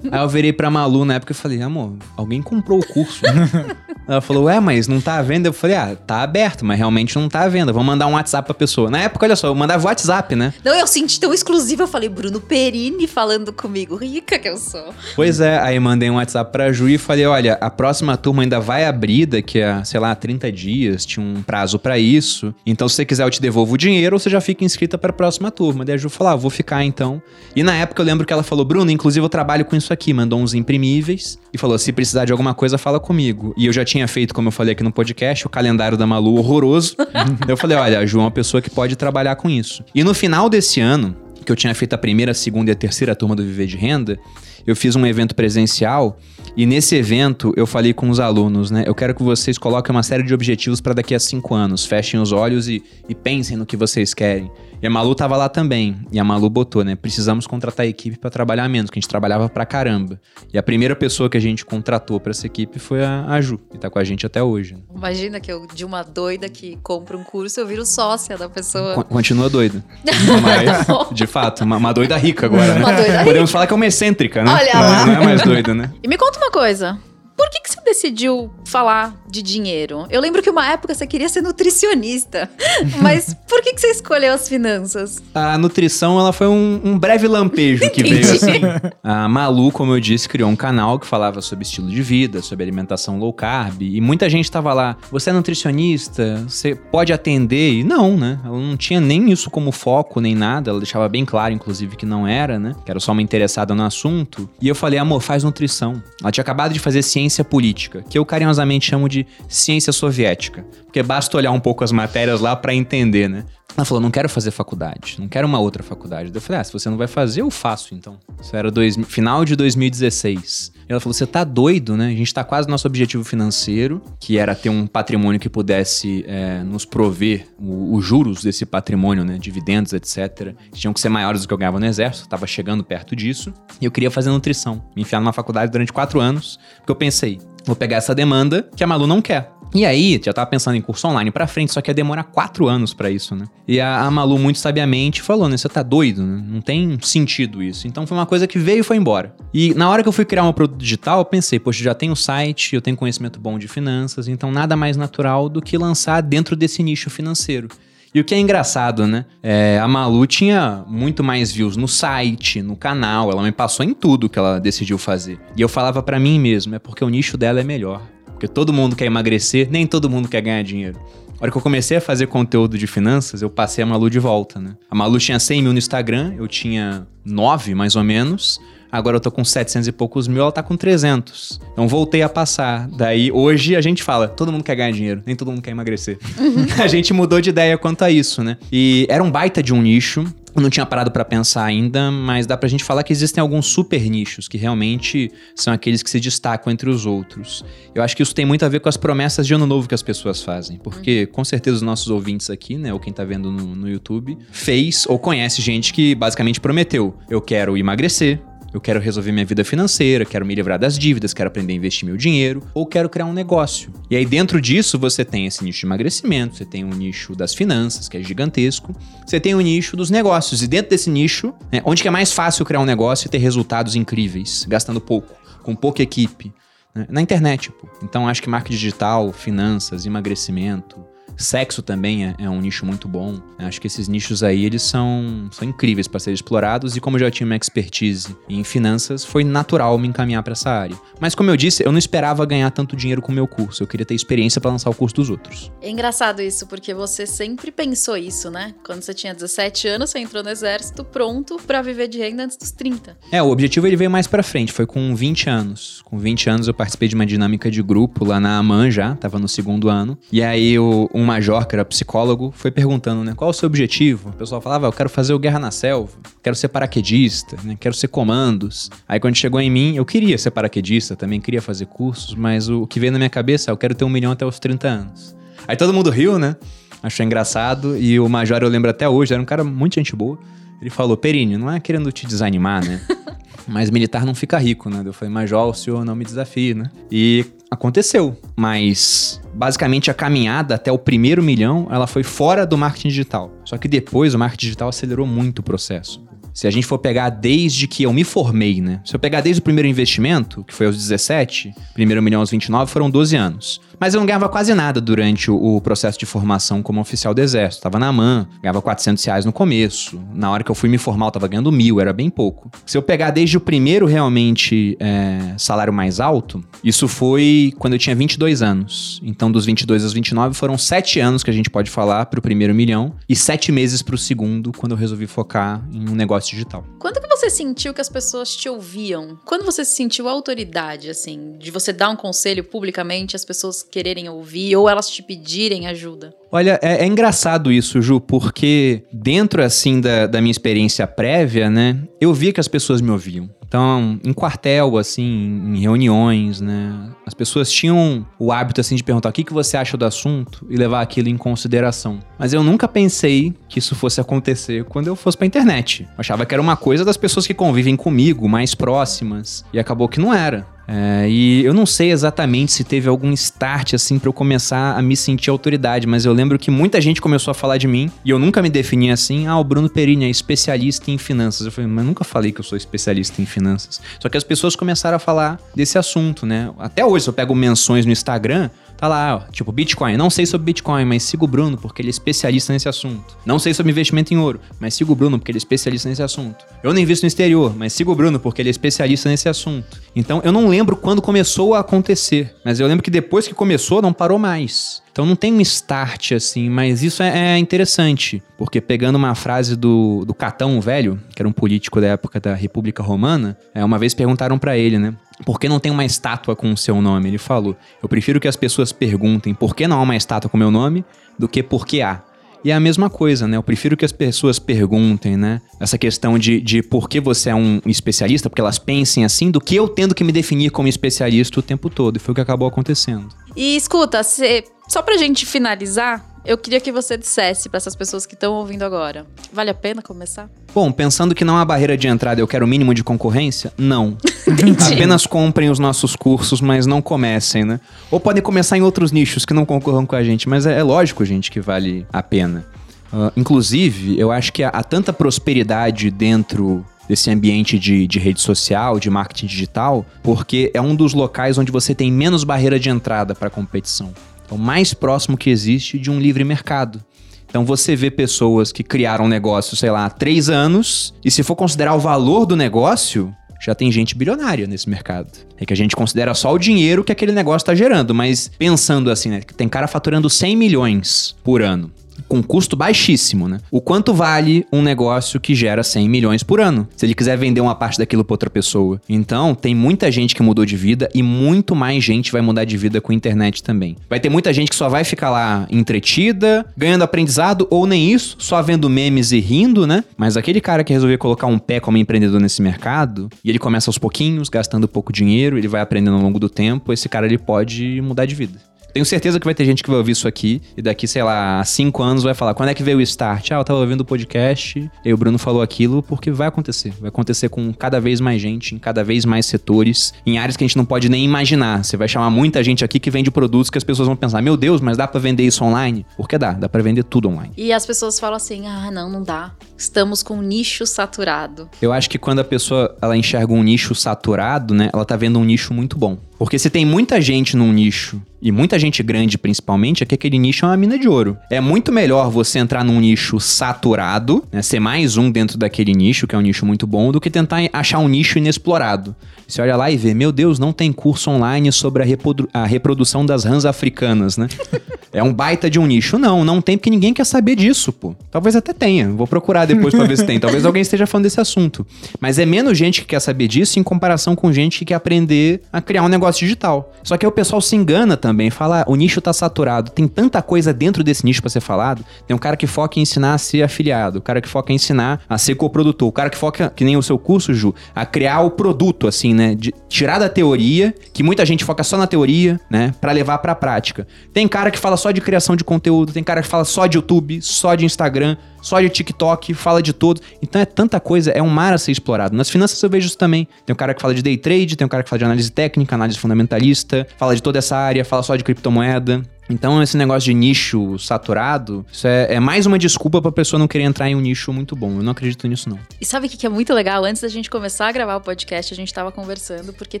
aí eu virei pra Malu na época e falei, amor, alguém comprou o curso. *laughs* Ela falou, ué, mas não tá à venda? Eu falei, ah, tá aberto, mas realmente não tá à venda. Vou mandar um WhatsApp pra pessoa. Na época, olha só, eu mandava WhatsApp, né? Não, eu senti tão exclusiva. Eu falei, Bruno Perini falando comigo. Rica que eu sou. Pois é, aí mandei um WhatsApp pra Ju e falei, olha, a próxima turma ainda vai abrir daqui a, sei lá, 30 dias, tinha um prazo pra isso. Então, se você quiser, eu te devolvo o dinheiro ou você já fica inscrita pra próxima turma. Daí a Ju falou, ah, vou ficar então. E na época eu lembro que ela falou, Bruno, inclusive eu trabalho com isso aqui, mandou uns imprimíveis e falou, se precisar de alguma coisa, fala comigo. E eu já tinha feito, como eu falei aqui no podcast, o calendário da Malu horroroso. *laughs* Eu falei, olha, a Ju é uma pessoa que pode trabalhar com isso. E no final desse ano, que eu tinha feito a primeira, a segunda e a terceira turma do Viver de Renda, eu fiz um evento presencial e nesse evento eu falei com os alunos, né? Eu quero que vocês coloquem uma série de objetivos para daqui a cinco anos. Fechem os olhos e, e pensem no que vocês querem. E a Malu tava lá também. E a Malu botou, né? Precisamos contratar a equipe para trabalhar menos, que a gente trabalhava pra caramba. E a primeira pessoa que a gente contratou para essa equipe foi a, a Ju, que tá com a gente até hoje. né? Imagina que eu, de uma doida que compra um curso, eu viro sócia da pessoa. Con- Continua doida. *laughs* Mas, de fato, uma, uma doida rica agora, né? Uma doida Podemos falar que é uma excêntrica, né? Olha não, lá. não é mais doida, né? E me conta uma coisa. Por que, que você decidiu falar de dinheiro? Eu lembro que uma época você queria ser nutricionista. *laughs* Mas por que, que você escolheu as finanças? A nutrição, ela foi um, um breve lampejo que Entendi. veio assim. A Malu, como eu disse, criou um canal que falava sobre estilo de vida, sobre alimentação low carb. E muita gente tava lá, você é nutricionista? Você pode atender? E não, né? Ela não tinha nem isso como foco, nem nada. Ela deixava bem claro, inclusive, que não era, né? Que era só uma interessada no assunto. E eu falei, amor, faz nutrição. Ela tinha acabado de fazer ciência política, que eu carinhosamente chamo de ciência soviética. Porque basta olhar um pouco as matérias lá pra entender, né? Ela falou, não quero fazer faculdade, não quero uma outra faculdade. Eu falei, ah, se você não vai fazer, eu faço então. Isso era dois, final de 2016. Ela falou: Você tá doido, né? A gente tá quase no nosso objetivo financeiro, que era ter um patrimônio que pudesse é, nos prover os juros desse patrimônio, né? Dividendos, etc. Tinham que ser maiores do que eu ganhava no exército, tava chegando perto disso. E eu queria fazer nutrição, me enfiar numa faculdade durante quatro anos, porque eu pensei: vou pegar essa demanda que a Malu não quer. E aí, já tava pensando em curso online pra frente, só que ia demorar quatro anos para isso, né? E a, a, Malu, muito sabiamente, falou, né? Você tá doido, né? Não tem sentido isso. Então foi uma coisa que veio e foi embora. E na hora que eu fui criar um produto digital, eu pensei, poxa, já tenho site, eu tenho conhecimento bom de finanças, então nada mais natural do que lançar dentro desse nicho financeiro. E o que é engraçado, né? É, a Malu tinha muito mais views no site, no canal, ela me passou em tudo que ela decidiu fazer. E eu falava para mim mesmo, é porque o nicho dela é melhor. Porque todo mundo quer emagrecer, nem todo mundo quer ganhar dinheiro. A hora que eu comecei a fazer conteúdo de finanças, eu passei a Malu de volta, né? A Malu tinha 100 mil no Instagram, eu tinha 9 mais ou menos. Agora eu tô com 700 e poucos mil, ela tá com 300. Então voltei a passar. Daí hoje a gente fala, todo mundo quer ganhar dinheiro, nem todo mundo quer emagrecer. *laughs* a gente mudou de ideia quanto a isso, né? E era um baita de um nicho. Eu não tinha parado para pensar ainda, mas dá pra gente falar que existem alguns super nichos que realmente são aqueles que se destacam entre os outros. Eu acho que isso tem muito a ver com as promessas de ano novo que as pessoas fazem, porque com certeza os nossos ouvintes aqui, né, ou quem tá vendo no, no YouTube, fez ou conhece gente que basicamente prometeu: eu quero emagrecer, eu quero resolver minha vida financeira, quero me livrar das dívidas, quero aprender a investir meu dinheiro, ou quero criar um negócio. E aí, dentro disso, você tem esse nicho de emagrecimento, você tem o um nicho das finanças, que é gigantesco, você tem o um nicho dos negócios. E dentro desse nicho, né, onde que é mais fácil criar um negócio e ter resultados incríveis, gastando pouco, com pouca equipe? Né? Na internet, pô. Então, acho que marketing digital, finanças, emagrecimento, Sexo também é, é, um nicho muito bom. Acho que esses nichos aí, eles são, são incríveis para serem explorados e como eu já tinha uma expertise em finanças, foi natural me encaminhar para essa área. Mas como eu disse, eu não esperava ganhar tanto dinheiro com o meu curso. Eu queria ter experiência para lançar o curso dos outros. É engraçado isso, porque você sempre pensou isso, né? Quando você tinha 17 anos, você entrou no exército pronto para viver de renda antes dos 30. É, o objetivo ele veio mais para frente, foi com 20 anos. Com 20 anos eu participei de uma dinâmica de grupo lá na AMAN já, tava no segundo ano. E aí o, um major, que era psicólogo, foi perguntando, né, qual o seu objetivo? O pessoal falava, ah, eu quero fazer o Guerra na Selva, quero ser paraquedista, né, quero ser comandos. Aí quando chegou em mim, eu queria ser paraquedista, também queria fazer cursos, mas o que veio na minha cabeça é, eu quero ter um milhão até os 30 anos. Aí todo mundo riu, né? Achou engraçado. E o Major, eu lembro até hoje, era um cara muito gente boa. Ele falou, Perini, não é querendo te desanimar, né? *laughs* Mas militar não fica rico, né? Eu falei, Major, o senhor não me desafie, né? E aconteceu. Mas basicamente a caminhada até o primeiro milhão, ela foi fora do marketing digital. Só que depois o marketing digital acelerou muito o processo. Se a gente for pegar desde que eu me formei, né? Se eu pegar desde o primeiro investimento, que foi aos 17, primeiro milhão aos 29, foram 12 anos. Mas eu não ganhava quase nada durante o, o processo de formação como oficial do Exército. Tava na MAN, ganhava 400 reais no começo. Na hora que eu fui me formar, eu tava ganhando mil, era bem pouco. Se eu pegar desde o primeiro realmente é, salário mais alto, isso foi quando eu tinha 22 anos. Então, dos 22 aos 29, foram 7 anos que a gente pode falar pro primeiro milhão e 7 meses pro segundo, quando eu resolvi focar em um negócio digital. Quando que você sentiu que as pessoas te ouviam? Quando você se sentiu autoridade, assim, de você dar um conselho publicamente, as pessoas quererem ouvir ou elas te pedirem ajuda? Olha, é, é, engraçado isso, Ju, porque dentro, assim, da, da minha experiência prévia, né, eu via que as pessoas me ouviam. Então, em quartel, assim, em reuniões, né? As pessoas tinham o hábito, assim, de perguntar o que, que você acha do assunto e levar aquilo em consideração. Mas eu nunca pensei que isso fosse acontecer quando eu fosse pra internet. Eu achava que era uma coisa das pessoas que convivem comigo, mais próximas. E acabou que não era. É, e eu não sei exatamente se teve algum start assim para eu começar a me sentir autoridade, mas eu lembro que muita gente começou a falar de mim e eu nunca me defini assim. Ah, o Bruno Perini é especialista em finanças. Eu falei, mas nunca falei que eu sou especialista em finanças. Só que as pessoas começaram a falar desse assunto, né? Até hoje, se eu pego menções no Instagram, Tá lá, ó, tipo, Bitcoin. Não sei sobre Bitcoin, mas sigo o Bruno porque ele é especialista nesse assunto. Não sei sobre investimento em ouro, mas sigo o Bruno porque ele é especialista nesse assunto. Eu não invisto no exterior, mas sigo o Bruno porque ele é especialista nesse assunto. Então, eu não lembro quando começou a acontecer, mas eu lembro que depois que começou, não parou mais. Então não tem um start assim, mas isso é, é, interessante, porque pegando uma frase do, do Catão Velho, que era um político da época da República Romana, é, uma vez perguntaram para ele, né? Por que não tem uma estátua com o seu nome? Ele falou: Eu prefiro que as pessoas perguntem por que não há uma estátua com meu nome do que por que há. E é a mesma coisa, né? Eu prefiro que as pessoas perguntem, né? Essa questão de, de por que você é um especialista, porque elas pensem assim, do que eu tendo que me definir como especialista o tempo todo. E foi o que acabou acontecendo. E escuta, cê, só pra gente finalizar, eu queria que você dissesse para essas pessoas que estão ouvindo agora: vale a pena começar? Bom, pensando que não há barreira de entrada, eu quero o mínimo de concorrência? Não. *laughs* Apenas comprem os nossos cursos, mas não comecem, né? Ou podem começar em outros nichos que não concorram com a gente, mas é, é lógico, gente, que vale a pena. Uh, inclusive, eu acho que há, há tanta prosperidade dentro desse ambiente de, de, rede social, de marketing digital, porque é um dos locais onde você tem menos barreira de entrada para a competição. É o mais próximo que existe de um livre mercado. Então você vê pessoas que criaram um negócio, sei lá, há três anos, e se for considerar o valor do negócio, já tem gente bilionária nesse mercado. É que a gente considera só o dinheiro que aquele negócio está gerando, mas pensando assim, né? Tem cara faturando 100 milhões por ano com custo baixíssimo, né? O quanto vale um negócio que gera 100 milhões por ano? Se ele quiser vender uma parte daquilo para outra pessoa. Então, tem muita gente que mudou de vida e muito mais gente vai mudar de vida com a internet também. Vai ter muita gente que só vai ficar lá entretida, ganhando aprendizado ou nem isso, só vendo memes e rindo, né? Mas aquele cara que resolveu colocar um pé como empreendedor nesse mercado, e ele começa aos pouquinhos, gastando pouco dinheiro, ele vai aprendendo ao longo do tempo, esse cara ele pode mudar de vida. Tenho certeza que vai ter gente que vai ouvir isso aqui e daqui, sei lá, cinco anos vai falar: quando é que veio o start? Ah, eu tava ouvindo o podcast e o Bruno falou aquilo, porque vai acontecer. Vai acontecer com cada vez mais gente, em cada vez mais setores, em áreas que a gente não pode nem imaginar. Você vai chamar muita gente aqui que vende produtos que as pessoas vão pensar: meu Deus, mas dá para vender isso online? Porque dá, dá para vender tudo online. E as pessoas falam assim: ah, não, não dá. Estamos com um nicho saturado. Eu acho que quando a pessoa ela enxerga um nicho saturado, né, ela tá vendo um nicho muito bom. Porque se tem muita gente num nicho, e muita gente grande principalmente, é que aquele nicho é uma mina de ouro. É muito melhor você entrar num nicho saturado, né, ser mais um dentro daquele nicho, que é um nicho muito bom, do que tentar achar um nicho inexplorado. Você olha lá e vê, meu Deus, não tem curso online sobre a, a reprodução das rãs africanas, né? *laughs* é um baita de um nicho. Não, não tem porque ninguém quer saber disso, pô. Talvez até tenha. Vou procurar depois pra ver se tem. Talvez alguém esteja falando desse assunto. Mas é menos gente que quer saber disso em comparação com gente que quer aprender a criar um negócio digital. Só que aí o pessoal se engana também, fala, ah, o nicho tá saturado, tem tanta coisa dentro desse nicho para ser falado. Tem um cara que foca em ensinar a ser afiliado, o cara que foca em ensinar a ser coprodutor, o cara que foca, que nem o seu curso, Ju, a criar o produto, assim, né? De tirar da teoria, que muita gente foca só na teoria, né? Para levar pra prática. Tem cara que fala só de criação de conteúdo, tem cara que fala só de YouTube, só de Instagram, só de TikTok, fala de tudo. Então é tanta coisa, é um mar a ser explorado. Nas finanças eu vejo isso também. Tem um cara que fala de day trade, tem um cara que fala de análise técnica, análise fundamentalista, fala de toda essa área, fala só de criptomoeda. Então, esse negócio de nicho saturado, isso é, é mais uma desculpa pra pessoa não querer entrar em um nicho muito bom. Eu não acredito nisso, não. E sabe o que é muito legal? Antes da gente começar a gravar o podcast, a gente tava conversando, porque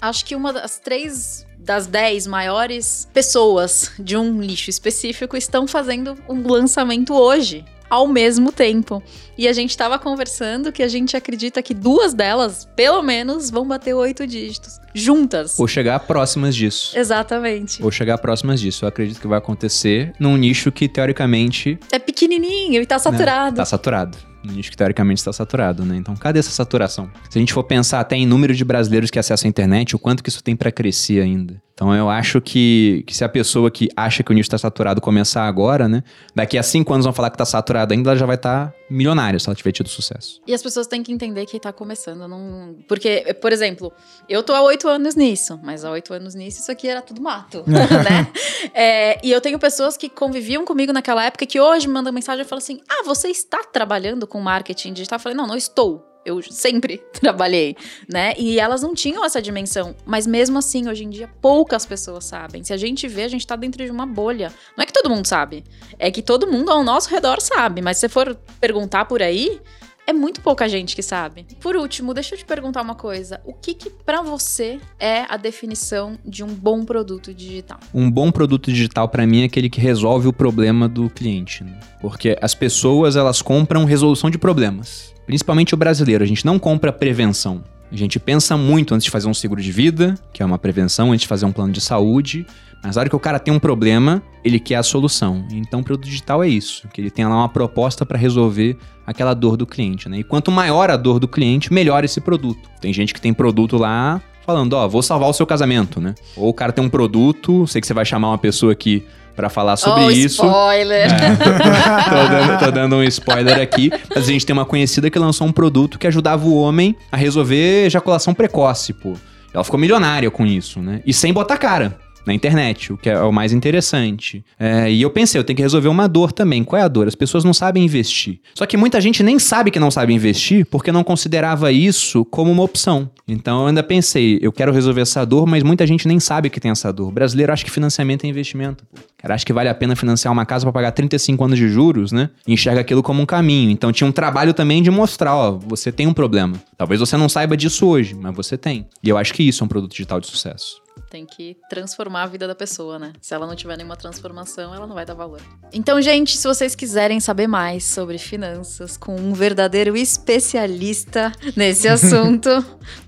acho que uma das três das 10 maiores pessoas de um nicho específico estão fazendo um lançamento hoje ao mesmo tempo. E a gente estava conversando que a gente acredita que duas delas, pelo menos, vão bater oito dígitos juntas. Ou chegar próximas disso. Exatamente. Ou chegar próximas disso. Eu acredito que vai acontecer num nicho que, teoricamente. É pequenininho e tá saturado. Né? Tá saturado. Um nicho que teoricamente está saturado, né? Então, cadê essa saturação? Se a gente for pensar até em número de brasileiros que acessam a internet, o quanto que isso tem para crescer ainda. Então eu acho que, que se a pessoa que acha que o nicho está saturado começar agora, né? Daqui a cinco anos vão falar que está saturado ainda, ela já vai estar tá milionária se ela tiver tido sucesso. E as pessoas têm que entender que está começando. Não... Porque, por exemplo, eu tô há oito anos nisso, mas há oito anos nisso isso aqui era tudo mato, *laughs* né? É, e eu tenho pessoas que conviviam comigo naquela época que hoje me mandam mensagem e falam assim: Ah, você está trabalhando com marketing digital? Eu falei, não, não estou eu sempre *laughs* trabalhei, né? E elas não tinham essa dimensão. Mas mesmo assim, hoje em dia, poucas pessoas sabem. Se a gente vê, a gente tá dentro de uma bolha. Não é que todo mundo sabe. É que todo mundo ao nosso redor sabe. Mas se você for perguntar por aí, é muito pouca gente que sabe. Por último, deixa eu te perguntar uma coisa. O que que para você é a definição de um bom produto digital? Um bom produto digital para mim é aquele que resolve o problema do cliente, né? Porque as pessoas, elas compram resolução de problemas. Principalmente o brasileiro, a gente não compra prevenção. A gente pensa muito antes de fazer um seguro de vida, que é uma prevenção, antes de fazer um plano de saúde. Mas na hora que o cara tem um problema, ele quer a solução. Então o produto digital é isso, que ele tem lá uma proposta para resolver aquela dor do cliente, né? E quanto maior a dor do cliente, melhor esse produto. Tem gente que tem produto lá falando, ó, vou salvar o seu casamento, né? Ou o cara tem um produto, sei que você vai chamar uma pessoa que para falar sobre oh, isso. Spoiler! É. *laughs* tô, dando, tô dando um spoiler aqui. Mas a gente tem uma conhecida que lançou um produto que ajudava o homem a resolver ejaculação precoce, pô. Ela ficou milionária com isso, né? E sem botar cara na internet, o que é o mais interessante. É, e eu pensei, eu tenho que resolver uma dor também. Qual é a dor? As pessoas não sabem investir. Só que muita gente nem sabe que não sabe investir porque não considerava isso como uma opção. Então eu ainda pensei, eu quero resolver essa dor, mas muita gente nem sabe que tem essa dor. O brasileiro acha que financiamento é investimento. Cara, acha que vale a pena financiar uma casa para pagar 35 anos de juros, né? E enxerga aquilo como um caminho. Então tinha um trabalho também de mostrar, ó, você tem um problema. Talvez você não saiba disso hoje, mas você tem. E eu acho que isso é um produto digital de sucesso tem que transformar a vida da pessoa, né? Se ela não tiver nenhuma transformação, ela não vai dar valor. Então, gente, se vocês quiserem saber mais sobre finanças com um verdadeiro especialista nesse *laughs* assunto,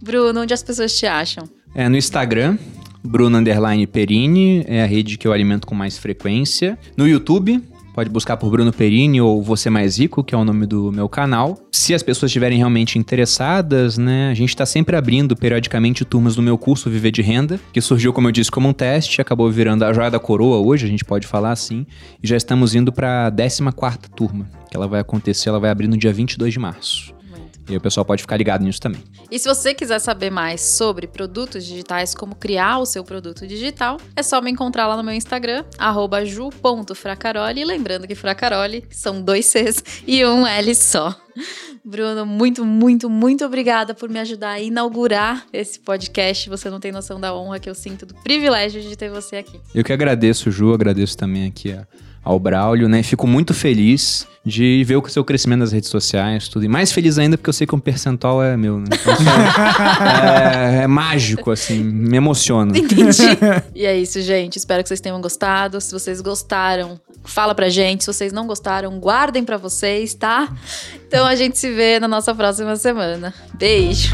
Bruno, onde as pessoas te acham? É no Instagram, Bruno Perini, é a rede que eu alimento com mais frequência. No YouTube, Pode buscar por Bruno Perini ou Você Mais Rico, que é o nome do meu canal. Se as pessoas estiverem realmente interessadas, né, a gente está sempre abrindo periodicamente turmas do meu curso Viver de Renda, que surgiu, como eu disse, como um teste, acabou virando a joia da coroa hoje, a gente pode falar assim, e já estamos indo para a 14 turma, que ela vai acontecer, ela vai abrir no dia 22 de março. E o pessoal pode ficar ligado nisso também. E se você quiser saber mais sobre produtos digitais, como criar o seu produto digital, é só me encontrar lá no meu Instagram, ju.fracaroli. Lembrando que Fracaroli são dois Cs *laughs* e um L só. Bruno, muito, muito, muito obrigada por me ajudar a inaugurar esse podcast. Você não tem noção da honra que eu sinto, do privilégio de ter você aqui. Eu que agradeço, Ju, agradeço também aqui a ao Braulio, né? Fico muito feliz de ver o seu crescimento nas redes sociais, tudo. E mais feliz ainda porque eu sei que um percentual é meu, né? Então, é, é, mágico, assim, me emociona. Entendi. *laughs* E é isso, gente. Espero que vocês tenham gostado. Se vocês gostaram, fala pra gente. Se vocês não gostaram, guardem pra vocês, tá? Então a gente se vê na nossa próxima semana. Beijo!